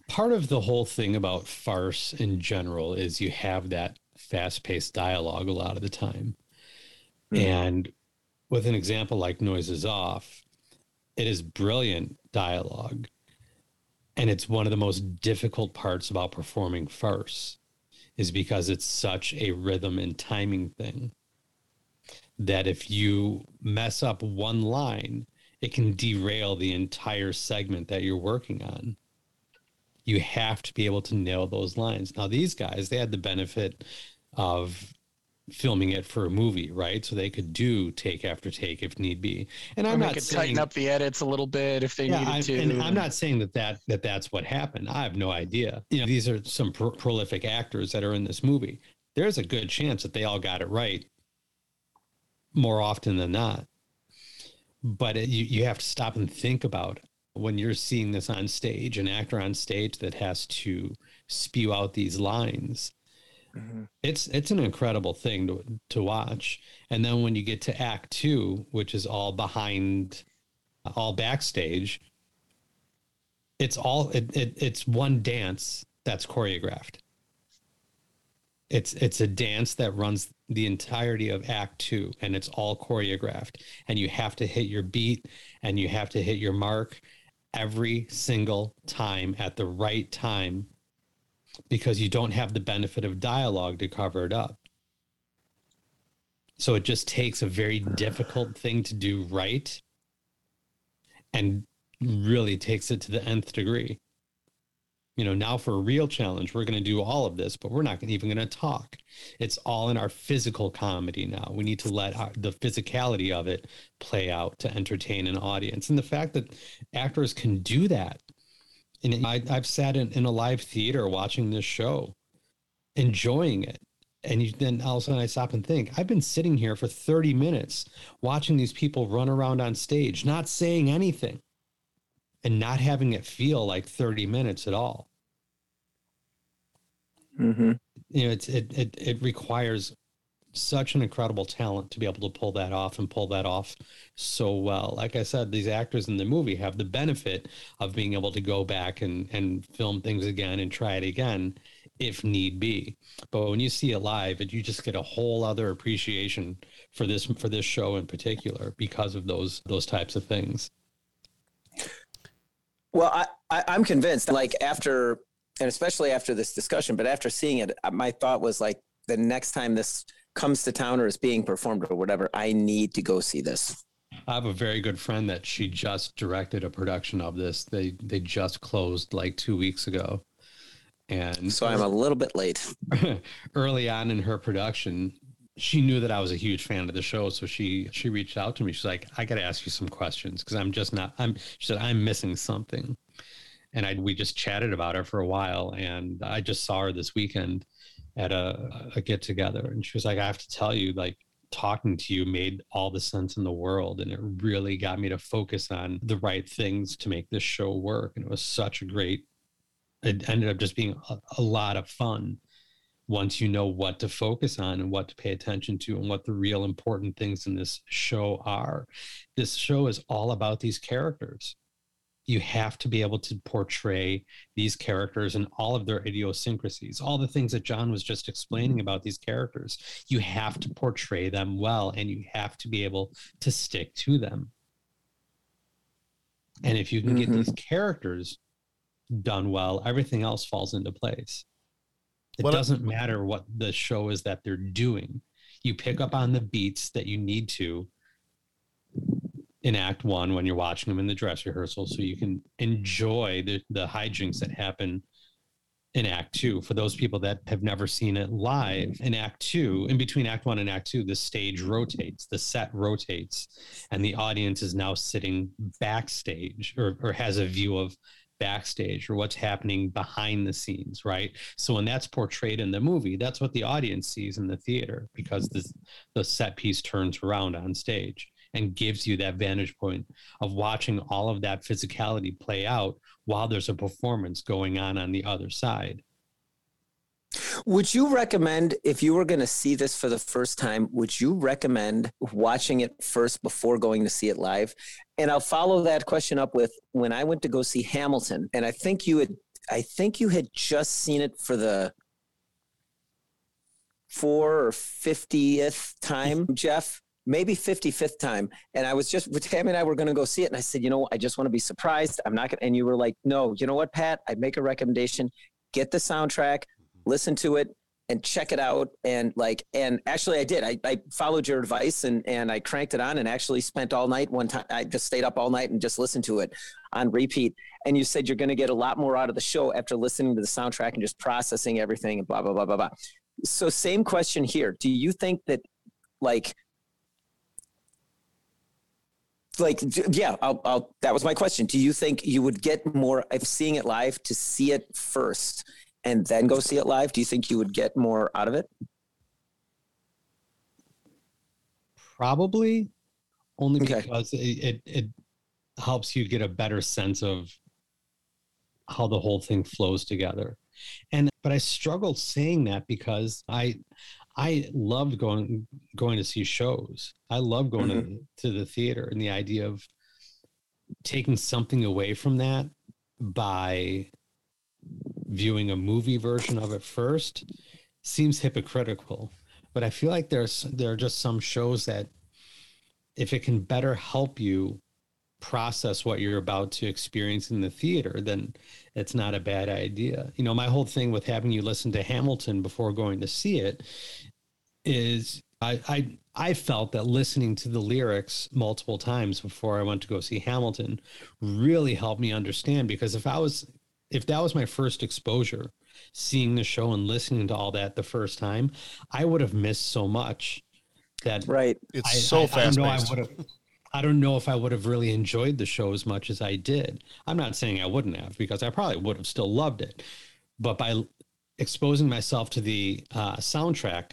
Part of the whole thing about farce in general is you have that fast paced dialogue a lot of the time. Hmm. And with an example like Noises Off, it is brilliant dialogue. And it's one of the most difficult parts about performing farce is because it's such a rhythm and timing thing that if you mess up one line, it can derail the entire segment that you're working on. You have to be able to nail those lines. Now, these guys, they had the benefit of filming it for a movie, right? So they could do take after take if need be. And I'm they not could saying, tighten up the edits a little bit if they yeah, needed I'm, to. and I'm not saying that, that that that's what happened. I have no idea. You know, these are some pro- prolific actors that are in this movie. There's a good chance that they all got it right more often than not. But it, you you have to stop and think about when you're seeing this on stage, an actor on stage that has to spew out these lines Mm-hmm. it's it's an incredible thing to to watch. And then when you get to act 2 which is all behind all backstage it's all it, it it's one dance that's choreographed. It's it's a dance that runs the entirety of act 2 and it's all choreographed. And you have to hit your beat and you have to hit your mark every single time at the right time because you don't have the benefit of dialogue to cover it up. So it just takes a very difficult thing to do right and really takes it to the nth degree. You know, now for a real challenge, we're going to do all of this, but we're not even going to talk. It's all in our physical comedy now. We need to let our, the physicality of it play out to entertain an audience. And the fact that actors can do that and I, I've sat in, in a live theater watching this show, enjoying it. And you, then all of a sudden I stop and think, I've been sitting here for 30 minutes watching these people run around on stage, not saying anything and not having it feel like 30 minutes at all. Mm-hmm. You know, it's, it, it, it requires such an incredible talent to be able to pull that off and pull that off so well. Like I said, these actors in the movie have the benefit of being able to go back and, and film things again and try it again if need be. But when you see it live, you just get a whole other appreciation for this for this show in particular because of those those types of things. Well, I, I I'm convinced. Like after, and especially after this discussion, but after seeing it, my thought was like the next time this comes to town or is being performed or whatever, I need to go see this. I have a very good friend that she just directed a production of this. They they just closed like two weeks ago, and So I'm a little bit late. early on in her production, she knew that I was a huge fan of the show, so she she reached out to me. She's like, "I got to ask you some questions because I'm just not." I'm she said I'm missing something, and I we just chatted about her for a while, and I just saw her this weekend at a, a get together, and she was like, "I have to tell you, like." talking to you made all the sense in the world and it really got me to focus on the right things to make this show work and it was such a great it ended up just being a, a lot of fun once you know what to focus on and what to pay attention to and what the real important things in this show are. This show is all about these characters. You have to be able to portray these characters and all of their idiosyncrasies, all the things that John was just explaining mm-hmm. about these characters. You have to portray them well and you have to be able to stick to them. And if you can get mm-hmm. these characters done well, everything else falls into place. It doesn't matter what the show is that they're doing. You pick up on the beats that you need to in act one when you're watching them in the dress rehearsal so you can enjoy the, the hijinks that happen in act two for those people that have never seen it live. In act two in between act one and act two the stage rotates the set rotates and the audience is now sitting backstage or, or has a view of backstage or what's happening behind the scenes right? So when that's portrayed in the movie that's what the audience sees in the theater because the, the set piece turns around on stage and gives you that vantage point of watching all of that physicality play out while there's a performance going on on the other side. Would you recommend if you were going to see this for the first time, would you recommend watching it first before going to see it live? And I'll follow that question up with when I went to go see Hamilton, and I think you had I think you had just seen it for the four or fiftieth time, Jeff. Maybe 55th time. And I was just Tammy and I were going to go see it. And I said, you know, I just want to be surprised. I'm not going to. And you were like, no, you know what, Pat? I'd make a recommendation. Get the soundtrack, listen to it, and check it out and like and actually i did i, I followed your advice and and i cranked it on and actually spent all night one time i just stayed up all night and just listened to it on repeat and you said you're going to get a lot more out of the show after listening to the soundtrack and just processing everything and blah blah blah blah blah so same question here do you think that like like yeah I'll, I'll that was my question. Do you think you would get more of seeing it live to see it first and then go see it live? Do you think you would get more out of it? Probably only because it, it it helps you get a better sense of how the whole thing flows together. And but I struggled saying that because I I loved going going to see shows. I love going Mhm. to, to the theater and the idea of taking something away from that by viewing a movie version of it first seems hypocritical. But I feel like there's there are just some shows that if it can better help you process what you're about to experience in the theater, then it's not a bad idea. You know, my whole thing with having you listen to Hamilton before going to see it is I I I felt that listening to the lyrics multiple times before I went to go see Hamilton really helped me understand because if I was if that was my first exposure seeing the show and listening to all that the first time, I would have missed so much that right. It's I- so I- I know, I fast-paced. would have- I don't know if I would have really enjoyed the show as much as I did. I'm not saying I wouldn't have because I probably would have still loved it. But by exposing myself to the uh, soundtrack,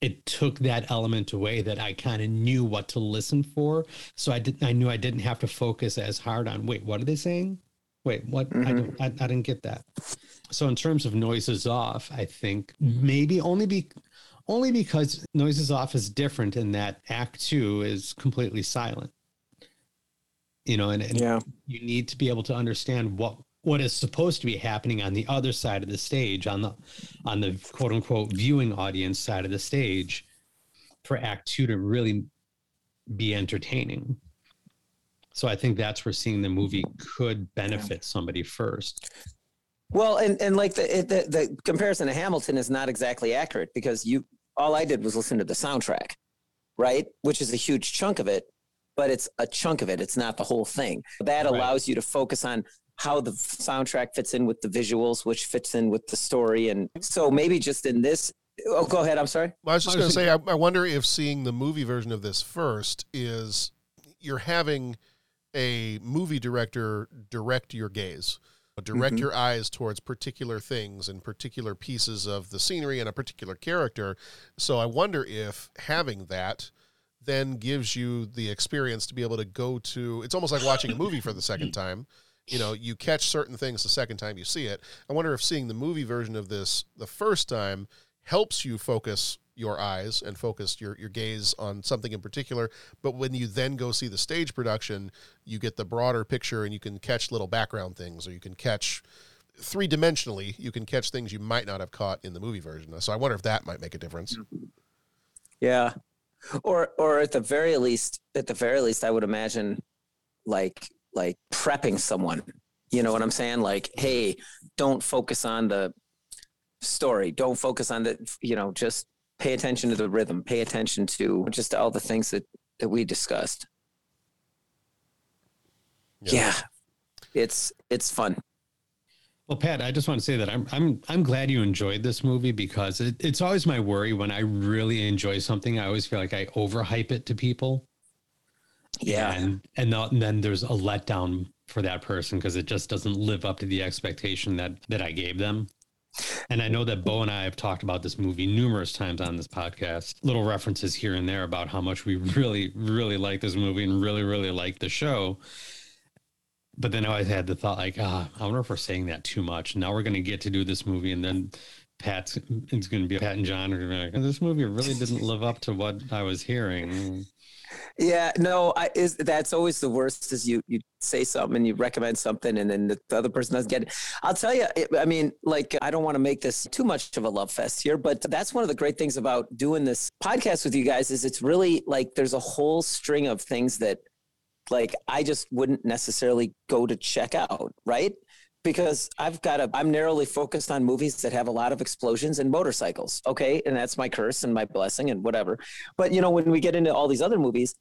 it took that element away that I kind of knew what to listen for. So I didn't. I knew I didn't have to focus as hard on. Wait, what are they saying? Wait, what? I, don't, I, I didn't get that. So in terms of noises off, I think maybe only be only because noises off is different in that Act Two is completely silent. You know, and, and Yeah. you need to be able to understand what what is supposed to be happening on the other side of the stage, on the on the quote unquote viewing audience side of the stage, for Act Two to really be entertaining. So I think that's where seeing the movie could benefit somebody first. Well, and and like the, the the comparison to Hamilton is not exactly accurate because you all I did was listen to the soundtrack, right? Which is a huge chunk of it, but it's a chunk of it. It's not the whole thing. That Right. allows you to focus on how the soundtrack fits in with the visuals, which fits in with the story, and so maybe just in this. Oh, go ahead. I'm sorry. Well, I was just going to say, I, I wonder if seeing the movie version of this first is you're having a movie director direct your gaze, direct Mhm. your eyes towards particular things and particular pieces of the scenery and a particular character. So I wonder if having that then gives you the experience to be able to go to it's almost like watching a movie for the second time you know you catch certain things the second time you see it i wonder if seeing the movie version of this the first time helps you focus your eyes and focus your, your gaze on something in particular but when you then go see the stage production you get the broader picture and you can catch little background things or you can catch three dimensionally you can catch things you might not have caught in the movie version so i wonder if that might make a difference Yeah. Or or at the very least, at the very least, I would imagine like like prepping someone. You know what I'm saying? Like, hey, don't focus on the story. Don't focus on the you know, just pay attention to the rhythm, pay attention to just all the things that that we discussed. Yeah. It's it's fun. Well, Pat, I just want to say that I'm I'm I'm glad you enjoyed this movie because it, it's always my worry when I really enjoy something. I always feel like I overhype it to people. Yeah, and and, the- and then there's a letdown for that person because it just doesn't live up to the expectation that that I gave them. And I know that Bo and I have talked about this movie numerous times on this podcast. Little references here and there about how much we really, really like this movie and really, really like the show. But then I always had the thought, like, ah, I wonder if we're saying that too much. Now we're going to get to do this movie, and then Pat's it's going to be Pat and John are going to be like, this movie really didn't live up to what I was hearing. Yeah, no, I is that's always the worst is you you say something and you recommend something and then the, the other person doesn't get it. I'll tell you, it, I mean, like I don't want to make this too much of a love fest here, but that's one of the great things about doing this podcast with you guys is it's really like there's a whole string of things that like I just wouldn't necessarily go to check out, right? Because I've got a I'm narrowly focused on movies that have a lot of explosions and motorcycles. Okay, and that's my curse and my blessing and whatever. But you know, when we get into all these other movies,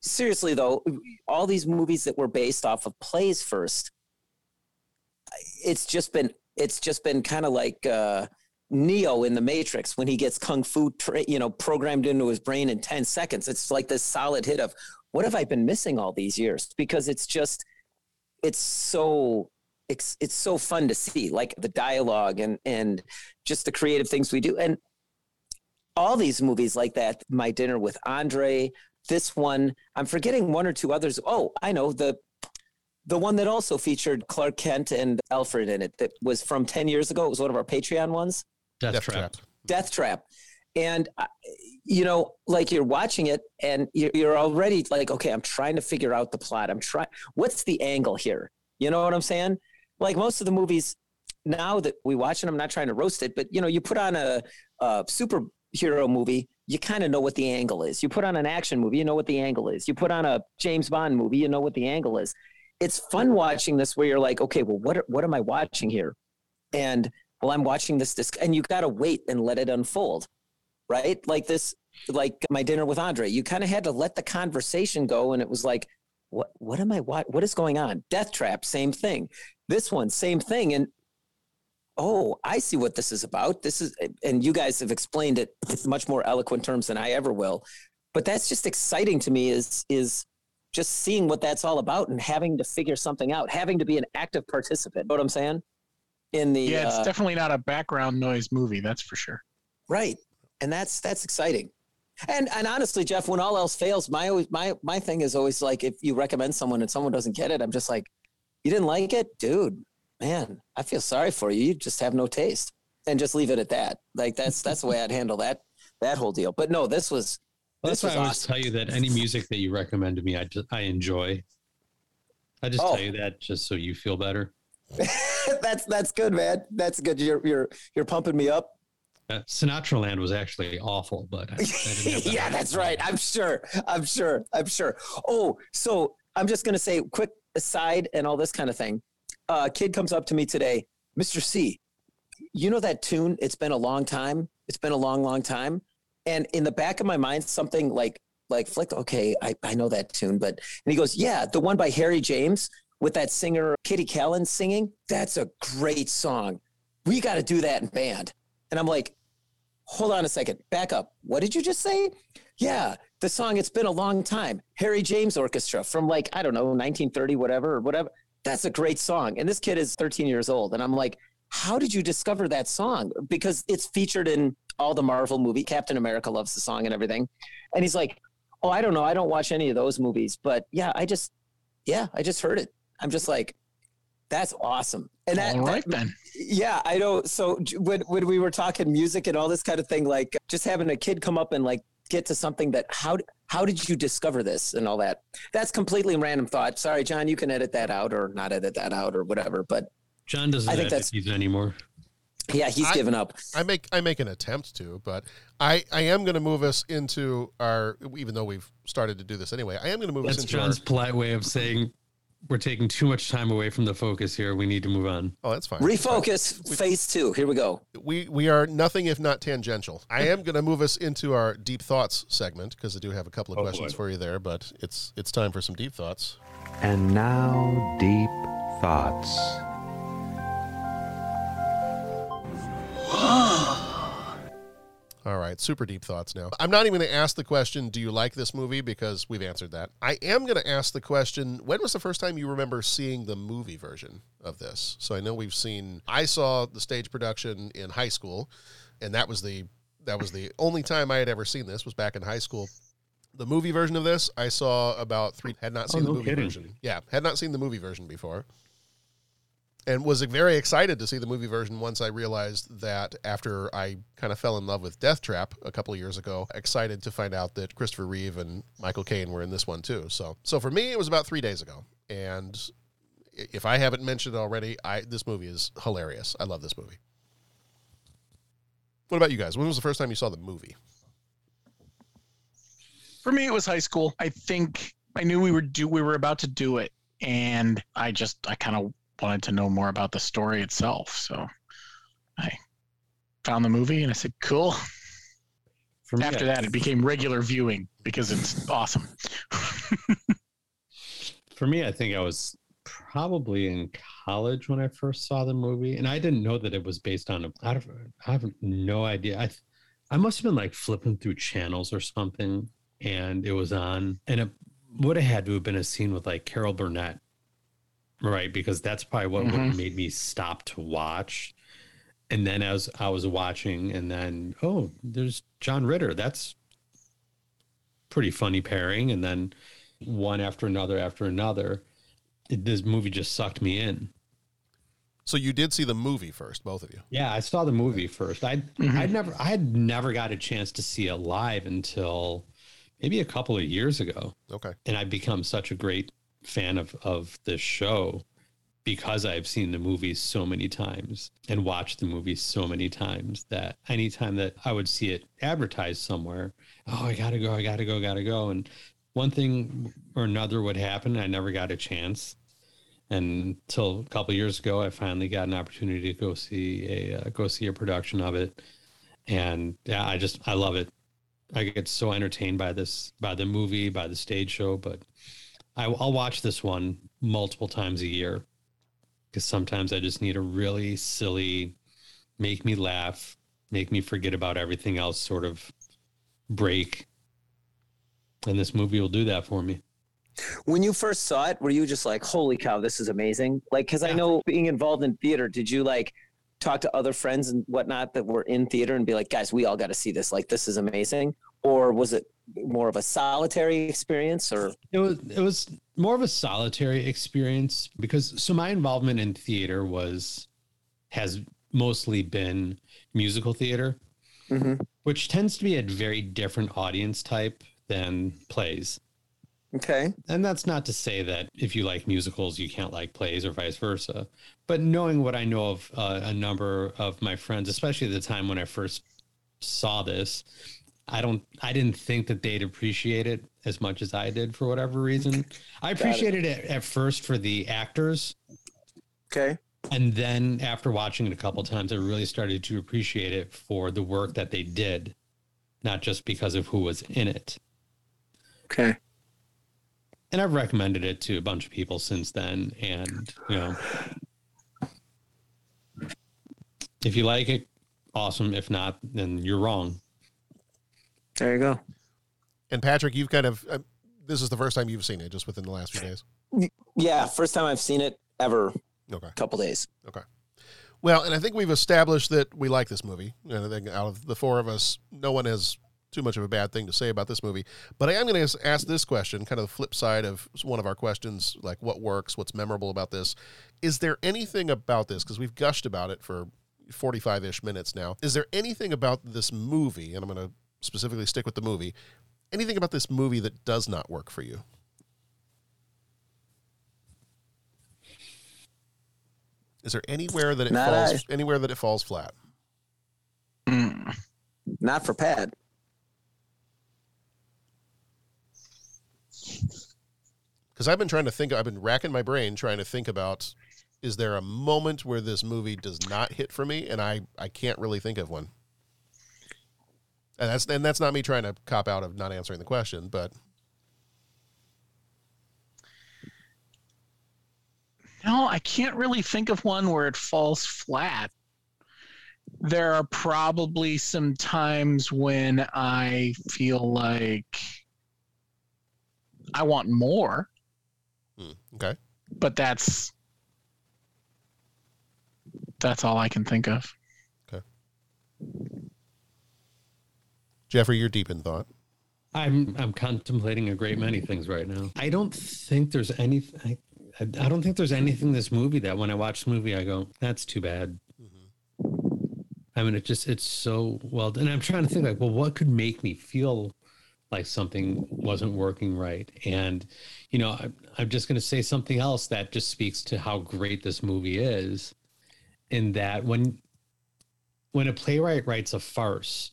seriously though, all these movies that were based off of plays first, it's just been it's just been kind of like uh, Neo in the Matrix when he gets kung fu, tra- you know, programmed into his brain in ten seconds. It's like this solid hit of what have I been missing all these years? Because it's just it's so it's it's so fun to see like the dialogue and and just the creative things we do and all these movies like that my dinner with andre this one i'm forgetting one or two others oh i know the the one that also featured clark kent and alfred in it that was from 10 years ago it was one of our patreon ones Death, Death Trap. Trap. Death Trap. And, uh, you know, like you're watching it and you're already like, okay, I'm trying to figure out the plot. I'm trying, what's the angle here? You know what I'm saying? Like most of the movies now that we watch, and I'm not trying to roast it, but, you know, you put on a, a superhero movie, you kind of know what the angle is. You put on an action movie, you know what the angle is. You put on a James Bond movie, you know what the angle is. It's fun watching this where you're like, okay, well, what, what am I watching here? And well, I'm watching this disc, and you got to wait and let it unfold, right? Like this, like my dinner with Andre. You kind of had to let the conversation go, and it was like, what, what am I? What, what is going on? Death Trap, same thing. This one, same thing, and oh, I see what this is about. This is, and you guys have explained it with much more eloquent terms than I ever will. But that's just exciting to me. Is is just seeing what that's all about and having to figure something out, having to be an active participant. You know what I'm saying? in the yeah it's uh, definitely not a background noise movie that's for sure right and that's that's exciting and and honestly jeff when all else fails my always my my thing is always like if you recommend someone and someone doesn't get it i'm just like you didn't like it? Dude man i feel sorry for you. You just have no taste. And just leave it at that. Like that's that's the way i'd handle that that whole deal. But no this was well, this that's why I always tell you that any music that you recommend to me, I just I enjoy. I just Oh. tell you that just so you feel better. that's that's good man. That's good. You're you're you're pumping me up Uh, Sinatra Land was actually awful, but I, I that yeah, that's right. I'm sure. I'm sure. I'm sure. Oh, so I'm just gonna say quick aside and all this kind of thing. Uh, kid comes up to me today, Mr. C. You know that tune? It's been a long time. It's been a long, long time. And in the back of my mind, something like like flicked. Okay, I, I know that tune, but and he goes, yeah, the one by Harry James with that singer Kitty Kallen singing. That's a great song. We got to do that in band. And I'm like, hold on a second, back up. What did you just say? Yeah, the song It's Been a Long Time, Harry James Orchestra from like, I don't know, 1930, whatever, or whatever. That's a great song. And this kid is 13 years old. And I'm like, how did you discover that song? Because it's featured in all the Marvel movie. Captain America loves the song and everything. And he's like, oh, I don't know. I don't watch any of those movies. But yeah, I just, yeah, I just heard it. I'm just like, that's awesome. And that, all right that- then yeah, I know. So when when we were talking music and all this kind of thing, like just having a kid come up and like get to something that how how did you discover this and all that? That's completely random thought. Sorry, John, you can edit that out or not edit that out or whatever. But John doesn't I think edit that's- these anymore. yeah, he's I- given up. I make I make an attempt to, but I I am going to move us into our even though we've started to do this anyway. I am going to move That's us into John's our. polite way of saying we're taking too much time away from the focus here. We need to move on. Oh, that's fine. Refocus. Phase two. Here we go. We we are nothing if not tangential. I am going to move us into our deep thoughts segment because I do have a couple of Oh, questions boy. for you there, but it's it's time for some deep thoughts. And now, deep thoughts. All right, super deep thoughts now. I'm not even going to ask the question, do you like this movie? Because we've answered that. I am going to ask the question, when was the first time you remember seeing the movie version of this? So I know we've seen, I saw the stage production in high school, and that was the that was the only time I had ever seen this was back in high school. The movie version of this, I saw about three, had not Oh, seen the no movie kidding. version. Yeah, had not seen the movie version before and was very excited to see the movie version once I realized that after I kind of fell in love with Death Trap a couple years ago, excited to find out that Christopher Reeve and Michael Caine were in this one too. So, so for me, it was about three days ago, and if I haven't mentioned it already, I this movie is hilarious. I love this movie. What about you guys? When was the first time you saw the movie? For me, it was high school. I think I knew we were do we were about to do it, and I just I kind of wanted to know more about the story itself. So I found the movie and I said, "Cool." me, After that, it became regular viewing because it's awesome. For me, I think I was probably in college when I first saw the movie, and I didn't know that it was based on a. I, don't, I have no idea. I, I must have been like flipping through channels or something, and it was on, and it would have had to have been a scene with like Carol Burnett, right? Because that's probably what would have Mhm. made me stop to watch. And then as I was watching, and then oh, there's John Ritter. That's pretty funny pairing. And then one after another after another, it, this movie just sucked me in. So you did see the movie first, both of you. Yeah, I saw the movie first. I I'd never I had never got a chance to see it live until maybe a couple of years ago. Okay. And I've become such a great fan of of this show because I've seen the movies so many times and watched the movies so many times that anytime that I would see it advertised somewhere, oh, I gotta go, I gotta go, gotta go. And one thing or another would happen. I never got a chance. And until a couple years ago, I finally got an opportunity to go see a uh, go see a production of it, and yeah, I just I love it. I get so entertained by this by the movie, by the stage show, but I, I'll watch this one multiple times a year because sometimes I just need a really silly, make me laugh, make me forget about everything else sort of break. And this movie will do that for me. When you first saw it, were you just like, "Holy cow, this is amazing"? Like, because I know being involved in theater, did you like talk to other friends and whatnot that were in theater and be like, "Guys, we all got to see this. Like, this is amazing," or was it more of a solitary experience? Or It was it was more of a solitary experience because so my involvement in theater was has mostly been musical theater, which tends to be a very different audience type than plays. Okay. And that's not to say that if you like musicals, you can't like plays or vice versa. But knowing what I know of uh, a number of my friends, especially at the time when I first saw this, I don't, I didn't think that they'd appreciate it as much as I did for whatever reason. I Got it. appreciated it at first for the actors. Okay. And then after watching it a couple times, I really started to appreciate it for the work that they did, not just because of who was in it. Okay. And I've recommended it to a bunch of people since then. And, you know, if you like it, awesome. If not, then you're wrong. There you go. And Patrick, you've kind of uh, this is the first time you've seen it, just within the last few days. yeah, first time I've seen it ever. Okay. Couple days. Okay. Well, and I think we've established that we like this movie. And I think out of the four of us, no one has too much of a bad thing to say about this movie. But I am going to ask this question, kind of the flip side of one of our questions, like what works, what's memorable about this. Is there anything about this, because we've gushed about it for 45 ish minutes now, is there anything about this movie, and I'm going to specifically stick with the movie, anything about this movie that does not work for you? Is there anywhere that it Not falls anywhere that it falls flat? Mm. Not for Pat. because I've been trying to think. I've been racking my brain trying to think about: is there a moment where this movie does not hit for me, and I I can't really think of one. And that's and that's not me trying to cop out of not answering the question, but No, I can't really think of one where it falls flat. There are probably some times when I feel like I want more, hmm, okay. but that's that's all I can think of. Jeffrey, you're deep in thought. I'm I'm contemplating a great many things right now. I don't think there's anything. I, I don't think there's anything this movie that when I watch the movie I go, that's too bad. Mm-hmm. I mean, it just it's so well. And I'm trying to think like, well, what could make me feel like something wasn't working right? And you know, I, I'm just going to say something else that just speaks to how great this movie is. In that when when a playwright writes a farce,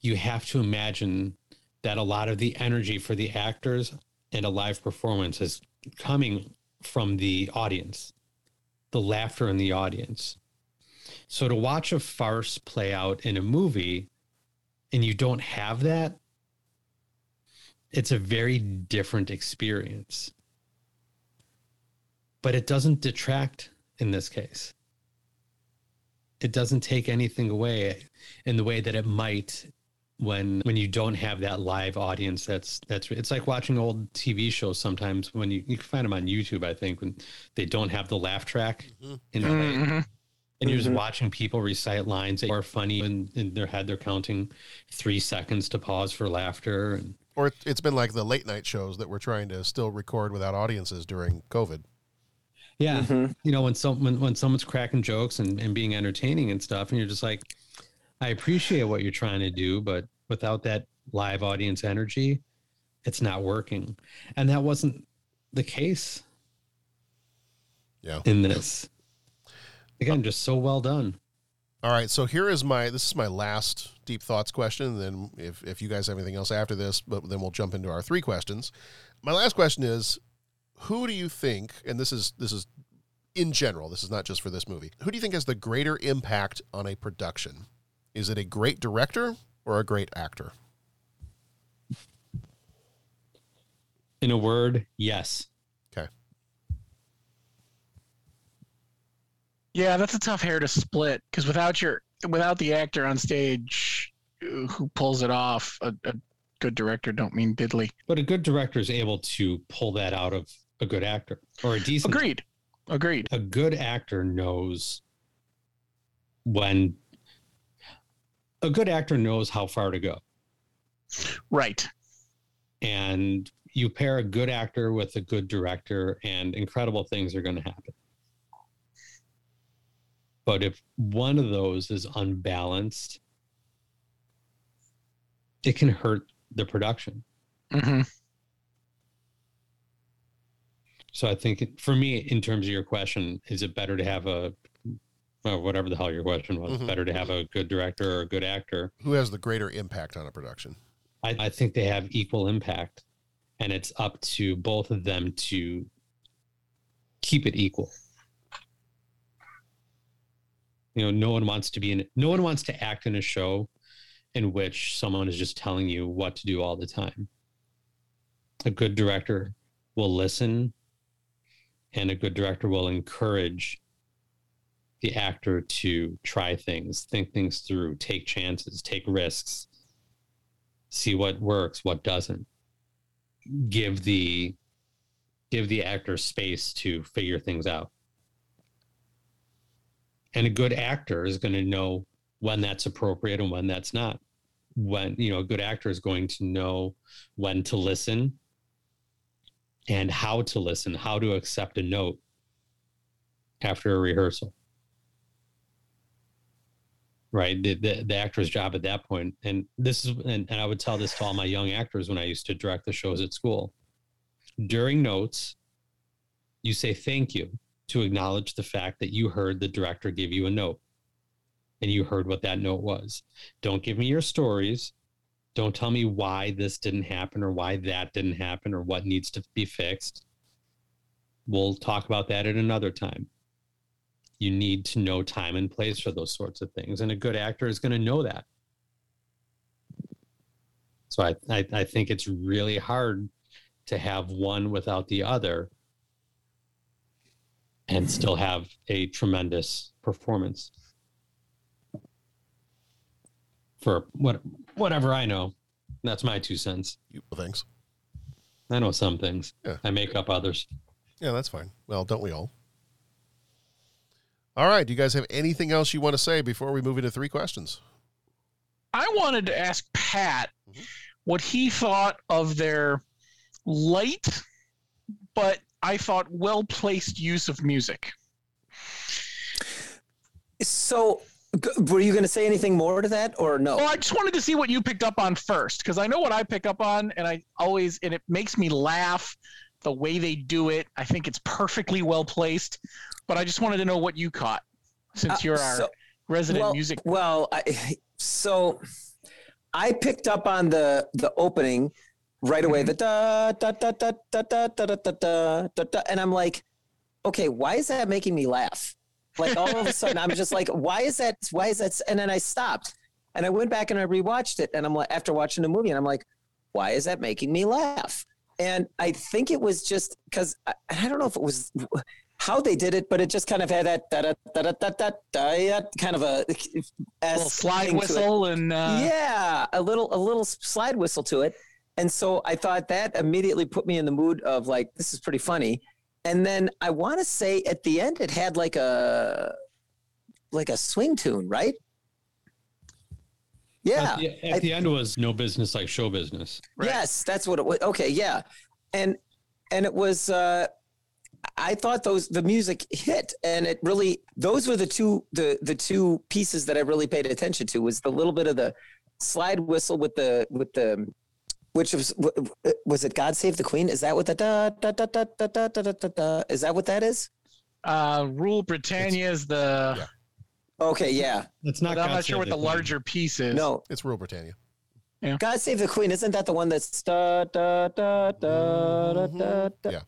you have to imagine that a lot of the energy for the actors and a live performance is coming from the audience. the laughter in the audience. So to watch a farce play out in a movie and you don't have that, it's a very different experience. But it doesn't detract in this case. It doesn't take anything away in the way that it might when when you don't have that live audience that's that's it's like watching old tv shows sometimes when you, you can find them on youtube i think when they don't have the laugh track in the Mhm. and you're just Mhm. watching people recite lines that are funny and in their head they're counting three seconds to pause for laughter and Or it- it's been like the late night shows that we're trying to still record without audiences during COVID. yeah Mm-hmm. you know when some when, when someone's cracking jokes and, and being entertaining and stuff and you're just like i appreciate what you're trying to do but without that live audience energy it's not working and that wasn't the case Yeah. in this again just so well done All right, so here is my this is my last deep thoughts question. Then if if you guys have anything else after this, but then we'll jump into our three questions. My last question is, who do you think? And this is this is in general. This is not just for this movie. Who do you think has the greater impact on a production? Is it a great director or a great actor? in a word yes okay Yeah, that's a tough hair to split because without your without the actor on stage who pulls it off, a, a good director don't mean diddly. but a good director is able to pull that out of a good actor or a decent Agreed. Agreed. a good actor knows when a good actor knows how far to go. Right. and you pair a good actor with a good director and incredible things are going to happen. But if one of those is unbalanced it can hurt the production. Hmm so i think for me in terms of your question is it better to have a or whatever the hell your question was Mhm. better to have a good director or a good actor Who has the greater impact on a production? I, I think they have equal impact, and it's up to both of them to keep it equal. You know, no one wants to be in. No one wants to act in a show in which someone is just telling you what to do all the time. A good director will listen, and a good director will encourage the actor to try things, think things through, take chances, take risks see what works what doesn't. Give the give the actor space to figure things out. And a good actor is going to know when that's appropriate and when that's not. When you know a good actor is going to know when to listen and how to listen how to accept a note after a rehearsal right the, the, the actor's job at that point. And this is and, and i would tell this to all my young actors when i used to direct the shows at school. During notes you say thank you to acknowledge the fact that you heard the director give you a note. And you heard what that note was. Don't give me your stories. Don't tell me why this didn't happen or why that didn't happen or what needs to be fixed. We'll talk about that at another time you need to know time and place for those sorts of things and a good actor is going to know that so I, I i think it's really hard to have one without the other and still have a tremendous performance for what whatever i know that's my two cents You thanks. i know some things Yeah. i make up others Yeah, that's fine. Well, don't we all? All right. Do you guys have anything else you want to say before we move into three questions? I wanted to ask Pat mm-hmm. what he thought of their light, but I thought well placed use of music. So, were you going to say anything more to that, or no? Well, I just wanted to see what you picked up on first, because I know what I pick up on, and I always and it makes me laugh the way they do it. I think it's perfectly well placed, but I just wanted to know what you caught, since Uh, you're our so- resident well, music. Well, I, so I picked up on the the opening right away. The da da da da da da da da da da da, da and I'm like, okay, why is that making me laugh? Like all of a sudden, I'm just like, why is that? Why is that? And then I stopped and I went back and I rewatched it. And I'm like, after watching the movie, and I'm like, why is that making me laugh? And I think it was just because I, I don't know if it was how they did it, but it just kind of had that da da da da da da, da kind of a, a little slide whistle and uh... yeah, a little a little slide whistle to it. And so I thought that immediately put me in the mood of like this is pretty funny. And then I want to say at the end it had like a like a swing tune, right? Yeah. At the, at I, the end was no business like show business. Right? Yes, that's what it was. Okay, yeah. And and it was uh I thought those the music hit and it really those were the two the the two pieces that I really paid attention to was the little bit of the slide whistle with the with the which was was it God Save the Queen? Is that what the da da da da da da da da da is that what that is? Uh Rule Britannia is the yeah. Okay, yeah. It's not But I'm God not sure what the the larger piece is. No, It's Rule Britannia. God Save the Queen. Isn't that the one that's da da da da da da? da? Yeah.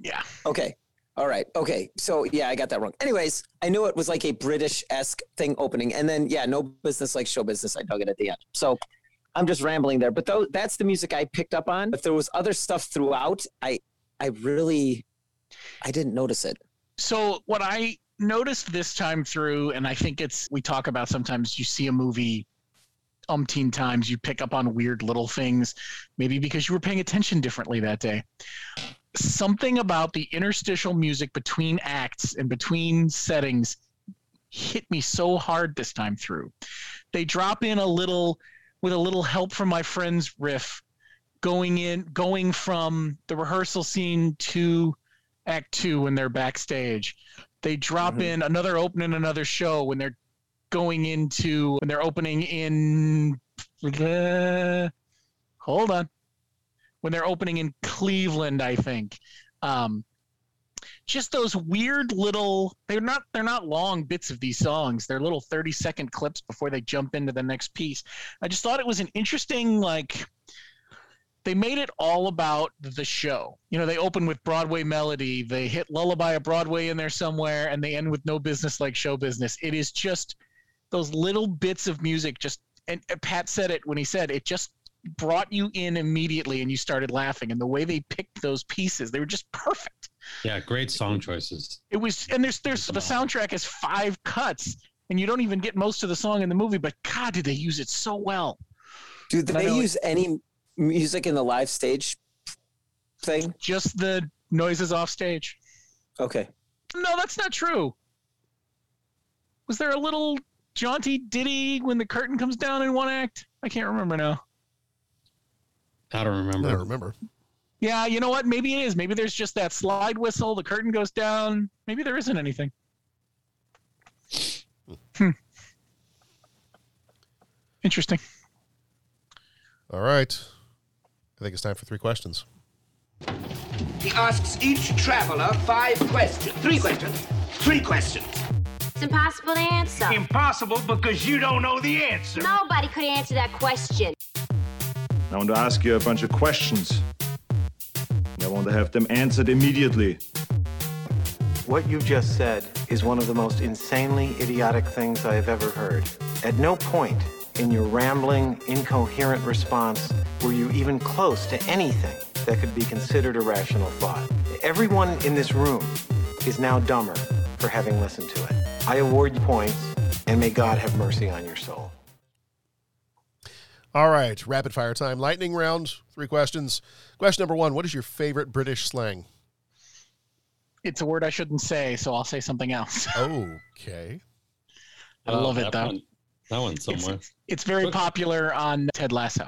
Yeah. Okay. All right. Okay. So yeah, I got that wrong. Anyways, I knew it was like a British esque thing opening, and then yeah, no business like show business. I dug it at the end. So I'm just rambling there, but though that's the music I picked up on. If there was other stuff throughout, I I really I didn't notice it. So what I noticed this time through, and I think it's we talk about sometimes you see a movie umpteen times, you pick up on weird little things, maybe because you were paying attention differently that day. Something about the interstitial music between acts and between settings hit me so hard this time through. They drop in a little with a little help from my friend's riff going in going from the rehearsal scene to act 2 when they're backstage. They drop in another opening another show when they're going into when they're opening in uh, hold on when they're opening in Cleveland, I think. Um, just those weird little they're not they're not long bits of these songs. They're little 30 second clips before they jump into the next piece. I just thought it was an interesting like they made it all about the show. You know they open with broadway melody they hit lullaby of broadway in there somewhere and they end with no business like show business. It is just those little bits of music just and pat said it when he said it just brought you in immediately and you started laughing and the way they picked those pieces they were just perfect. Yeah, great song choices. it was and there's there's the soundtrack is five cuts and you don't even get most of the song in the movie but god did they use it so well. Dude, did they know- use any music in the live stage thing? just the noises off stage. Okay. no that's not true. Was there a little jaunty ditty when the curtain comes down in one act? I can't remember now I don't remember. I don't remember. yeah you know what maybe it is maybe there's just that slide whistle the curtain goes down maybe there isn't anything hmm. interesting All right. I think it's time for three questions. He asks each traveler five questions. Three questions. Three questions. It's impossible to answer. Impossible because you don't know the answer. Nobody could answer that question. I want to ask you a bunch of questions. I want to have them answered immediately. What you just said is one of the most insanely idiotic things I have ever heard. At no point in your rambling, incoherent response were you even close to anything that could be considered a rational thought. Everyone in this room is now dumber for having listened to it. I award you points, and may God have mercy on your soul. All right. Rapid fire time. Lightning round. Three questions. Question number one What is your favorite British slang? it's a word i shouldn't say so i'll say something else Okay. I Oh, love it that though. one- that one's somewhere. it's very popular on ted lasso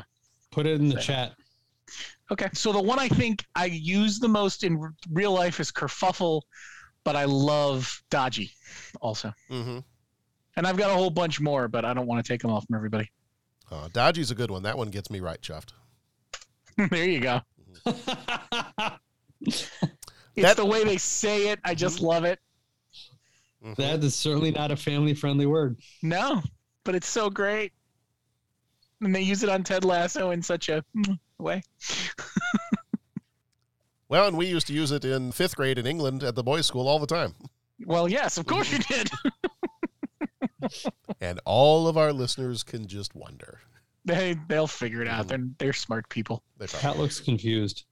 Put it in the chat. Okay. So the one I think I use the most in r- real life is kerfuffle, but I love dodgy also. Mm-hmm. And I've got a whole bunch more, but I don't want to take them off from everybody. Uh, Dodgy's a good one. That one gets me right chuffed. there you go. it's the way they say it. I just love it. That is certainly not a family friendly word. No, but it's so great. And they use it on Ted Lasso in such a mm, way. Well, and we used to use it in fifth grade in England at the boys' school all the time. Well, yes, of course you did. And all of our listeners can just wonder. they they'll figure it out. They're they're smart people. They Pat looks confused.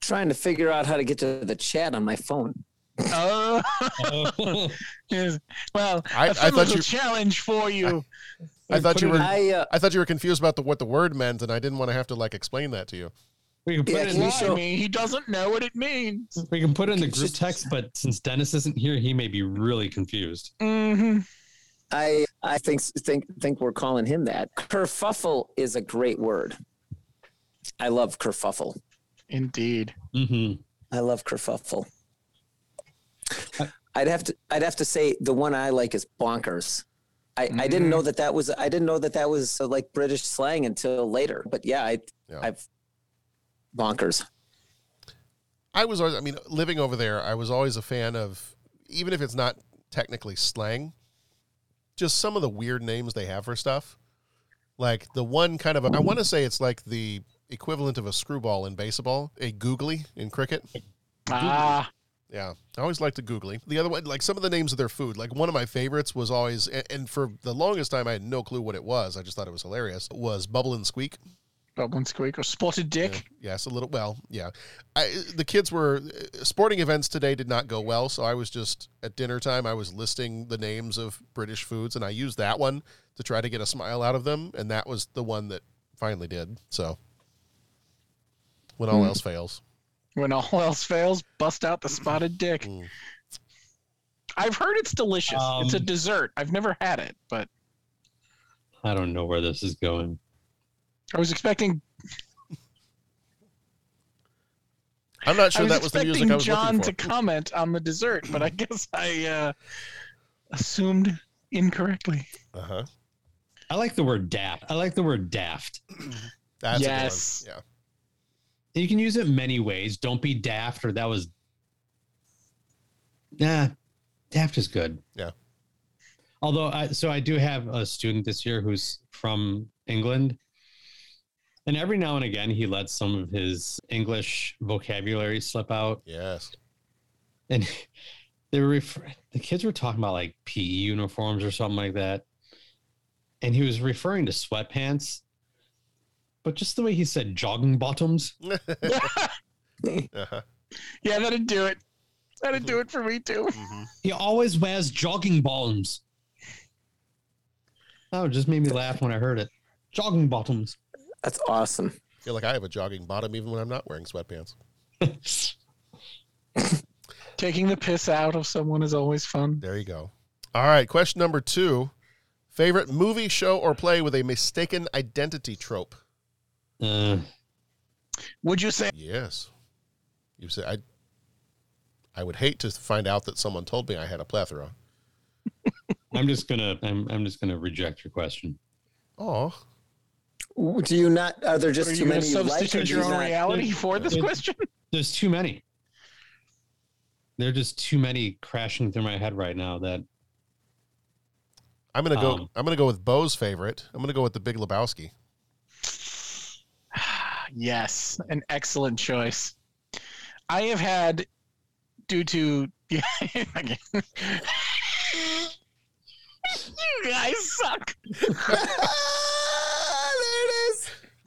Trying to figure out how to get to the chat on my phone. Oh, Yes. well, I- a I fun thought little you- challenge for you. I thought you were I, uh, I thought you were confused about the, what the word meant, and I didn't want to have to like explain that to you. We can put Yeah, it in the, show- I mean, he doesn't know what it means. we can put it in the group text, but since Dennis isn't here, he may be really confused. hmm I I think think think we're calling him that. Kerfuffle is a great word. I love kerfuffle. Indeed. Mm-hmm. I love kerfuffle. I'd have to I'd have to say the one I like is bonkers. I, I didn't know that that was I didn't know that that was uh, like British slang until later. But yeah, I Yeah. I've bonkers. I was always, I mean, living over there, I was always a fan of, even if it's not technically slang, just some of the weird names they have for stuff. Like the one kind of, a, I want to say it's like the equivalent of a screwball in baseball, a googly in cricket. Ah, Yeah, I always liked the googly. The other one, like some of the names of their food, like one of my favorites was always, and, and for the longest time I had no clue what it was. I just thought it was hilarious. Was Bubble and Squeak. Bubble and Squeak or Spotted Dick. Yes, a little. Well, yeah. I, the kids were sporting events today did not go well, so I was just at dinner time. I was listing the names of British foods, and I used that one to try to get a smile out of them, and that was the one that finally did. So when all Hmm. else fails, When all else fails, bust out the Spotted Dick. Mm. I've heard it's delicious. it's a Um, dessert. I've never had it, but I don't know where this is going. I was expecting. I'm not sure was that was the expecting music I was John looking to comment on the dessert, but I guess I uh, assumed incorrectly. Uh huh. I like the word daft. I like the word daft. That's Yes. a good one. You can use it many ways. Don't be daft, or that was. Nah, daft is good. Yeah. Although, I, so I do have a student this year who's from England, and every now and again he lets some of his English vocabulary slip out. Yes. And they were refer- the kids were talking about like PE uniforms or something like that, and he was referring to sweatpants, but just the way he said jogging bottoms. Uh-huh. Yeah, that'd do it. That'd do it for me too. Mm-hmm. He always wears jogging bottoms. Oh, it just made me laugh when I heard it. Jogging bottoms. That's awesome. I feel like I have a jogging bottom even when I'm not wearing sweatpants. Taking the piss out of someone is always fun. There you go. All right, question number two: favorite movie, show, or play with a mistaken identity trope? Uh, Would you say? Yes. You say I. I would hate to find out that someone told me I had a plethora. I'm just gonna I'm I'm just gonna reject your question. Oh, Do you not? Are there just Are too you many? to you like, substitute your own not- reality for this question? There's too many. There are just too many crashing through my head right now that I'm gonna go. Um, I'm gonna go with Bo's favorite. I'm gonna go with the Big Lebowski. Yes, an excellent choice. I have had, due to you guys suck.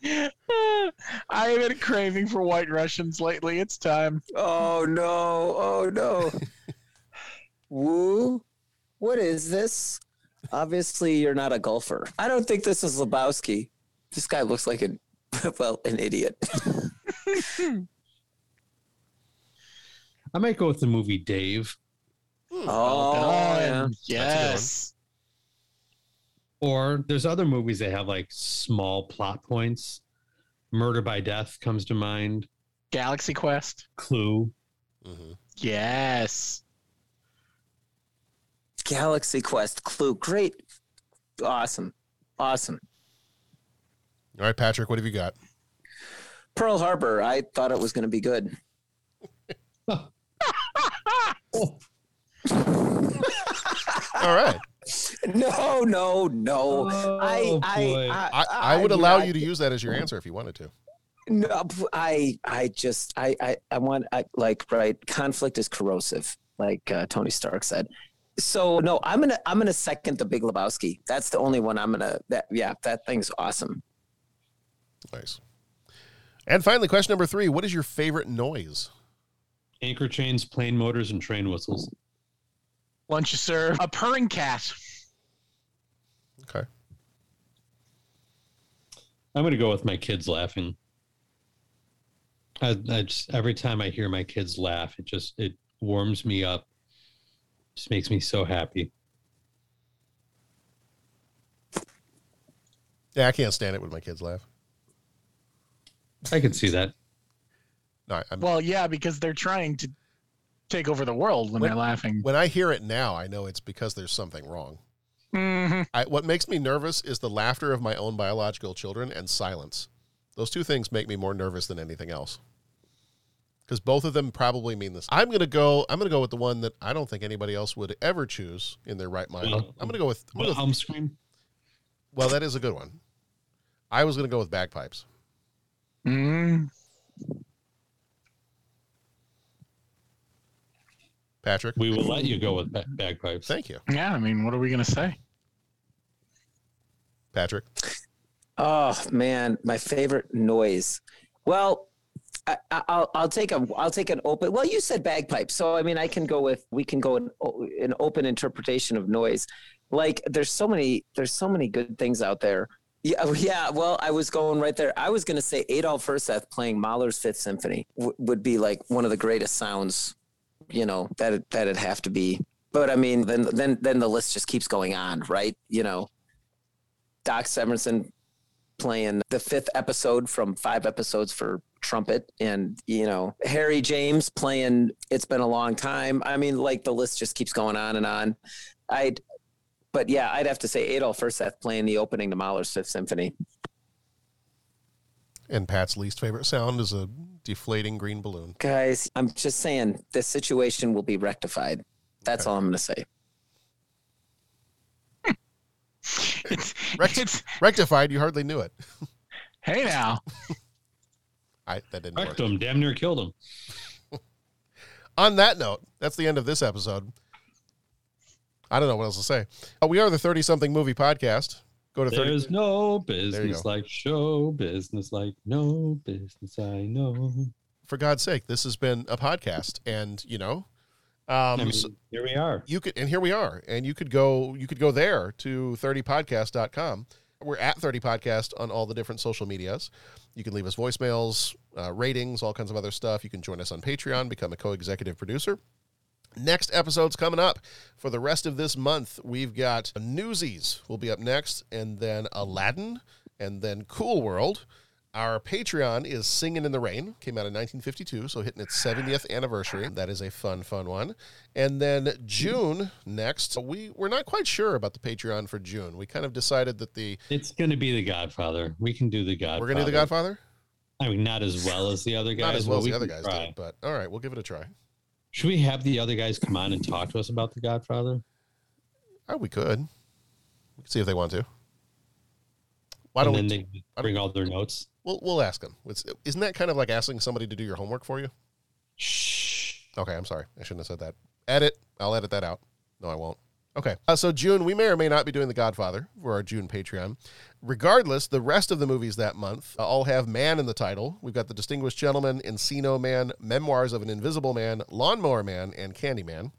there it is. I have been craving for White Russians lately. It's time. Oh no! Oh no! Woo! What is this? Obviously, you're not a golfer. I don't think this is Lebowski. This guy looks like an well, an idiot. I might go with the movie Dave. oh, oh yeah. Yes. Or there's other movies that have like small plot points. Murder by Death comes to mind. Galaxy Quest. Clue. Mm-hmm. Yes. Galaxy Quest Clue. Great. Awesome. Awesome. All right, Patrick, what have you got? Pearl Harbor. I thought it was going to be good. All right. No, no, no. I, I. I, I, I would do allow not- you to use that as your answer if you wanted to. No, I I just I I, I want I, like right conflict is corrosive, like uh, Tony Stark said. So no, I'm gonna I'm gonna second the Big Lebowski. That's the only one I'm gonna that yeah that thing's awesome. Nice. And finally, question number three: What is your favorite noise? Anchor chains, plane motors, and train whistles. Lunch you serve. A purring cat. Okay. I'm gonna go with my kids laughing. I, I just every time I hear my kids laugh, it just it warms me up. Just makes me so happy. Yeah, I can't stand it when my kids laugh. I can see that. No, I'm, Well, yeah, because they're trying to take over the world when, they're laughing. when I hear it now, I know it's because there's something wrong. Mhm. I, what makes me nervous is the laughter of my own biological children and silence. Those two things make me more nervous than anything else. Because both of them probably mean this. I'm gonna go. I'm gonna go with the one that I don't think anybody else would ever choose in their right mind. Well, I'm gonna go with. I'm gonna go Wilhelm scream. well, that is a good one. I was gonna go with bagpipes. Mm. Patrick, We will let you go with bagpipes. Thank you, Yeah, I mean, what are we gonna say? Patrick. Oh man, my favorite noise. Well, I, I- I'll I'll take a I'll take an open. Well, you said bagpipe, so I mean I can go with we can go an, an open interpretation of noise. Like there's so many there's so many good things out there. Yeah, oh, yeah. Well, I was going right there. I was going to say Adolf Herseth playing Mahler's Fifth Symphony w- would be like one of the greatest sounds. You know that that'd have to be. But I mean, then then then the list just keeps going on, right? You know, Doc Severinsen playing the fifth episode from five episodes for trumpet and you know harry james playing it's been a long time i mean like the list just keeps going on and on i'd but yeah i'd have to say adolf Herseth playing the opening to mahler's fifth symphony And Pat's least favorite sound is a deflating green balloon. guys i'm just saying this situation will be rectified that's all i'm going to say Rect- rectified. You hardly knew it. Hey now. I that didn't work. Wrecked him. Damn near killed him. On that note, that's the end of this episode. I don't know what else to say. Uh, we are the 30 something movie podcast. Go to 30. There's no business like show business like no business I know. For God's sake, this has been a podcast. And, you know, um, I mean, so here we are. you could, and here we are. And you could go, you could go there to 30podcast.com. We're at 30 podcast on all the different social medias. You can leave us voicemails, uh, ratings, all kinds of other stuff. You can join us on Patreon, become a co executive producer. Next episode's coming up for the rest of this month. We've got Newsies will be up next, and then Aladdin, and then Cool World. Our Patreon is Singing in the Rain, came out in 1952, so hitting its 70th anniversary. That is a fun, fun one. And then June next, we, we're not quite sure about the Patreon for June. We kind of decided that the. It's going to be The Godfather. We can do The Godfather. We're going to do The Godfather? I mean, not as well as the other guys. Not as well but as we the other can guys try. did, but all right, we'll give it a try. Should we have the other guys come on and talk to us about The Godfather? Oh, we could. We could see if they want to. Why don't and we? they bring all their notes? We'll we'll ask them. It's, isn't that kind of like asking somebody to do your homework for you? Shh. Okay, I'm sorry. I shouldn't have said that. Edit. I'll edit that out. No, I won't. Okay. Uh, so June, we may or may not be doing The Godfather for our June Patreon. Regardless, the rest of the movies that month uh, all have "man" in the title. We've got The Distinguished Gentleman, Encino Man, Memoirs of an Invisible Man, Lawnmower Man, and Candyman.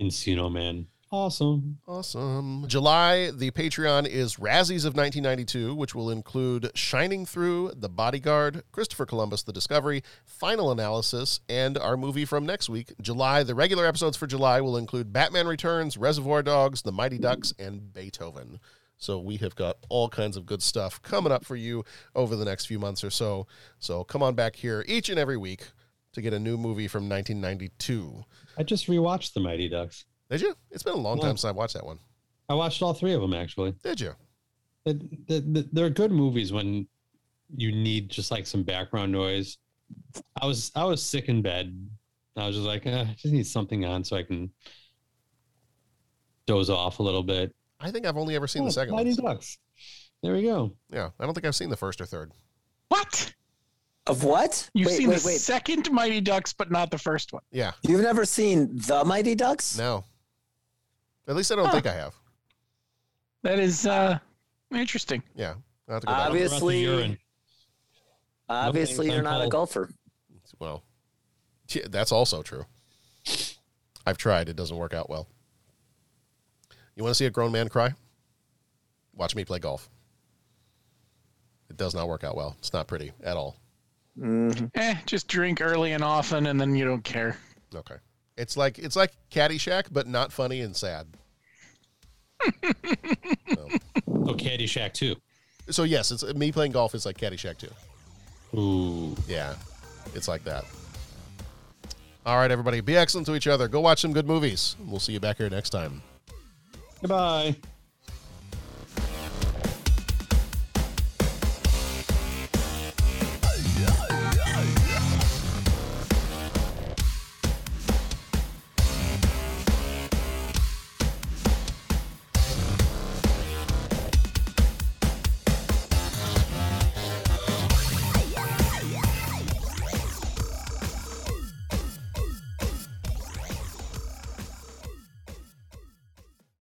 Encino Man. Awesome. Awesome. July, the Patreon is Razzies of 1992, which will include Shining Through, The Bodyguard, Christopher Columbus, The Discovery, Final Analysis, and our movie from next week. July, the regular episodes for July will include Batman Returns, Reservoir Dogs, The Mighty Ducks, and Beethoven. So we have got all kinds of good stuff coming up for you over the next few months or so. So come on back here each and every week to get a new movie from 1992. I just rewatched The Mighty Ducks. Did you? It's been a long Yeah. time since I watched that one. I watched all three of them actually. Did you? It- the- the- They're good movies when you need just like some background noise. I was I was sick in bed. I was just like, eh, I just need something on so I can doze off a little bit. I think I've only ever seen Oh, the second Mighty one. Ducks. There we go. Yeah, I don't think I've seen the first or third. What? Of what? You've wait, seen wait, the wait. second Mighty Ducks, but not the first one. Yeah. You've never seen the Mighty Ducks? No. At least I don't think I have. That is uh, interesting. Yeah. I'll have to go back. Obviously, urine. obviously, you're not a golfer. Well, yeah, that's also true. I've tried. It doesn't work out well. You want to see a grown man cry? Watch me play golf. It does not work out well. It's not pretty at all. Eh, just drink early and often, and then you don't care. Okay. It's like it's like Caddyshack, but not funny and sad. Oh, Caddyshack too. So yes, it's me playing golf is like Caddyshack too. Ooh. Yeah, it's like that. All right, everybody, be excellent to each other. Go watch some good movies. We'll see you back here next time. Goodbye.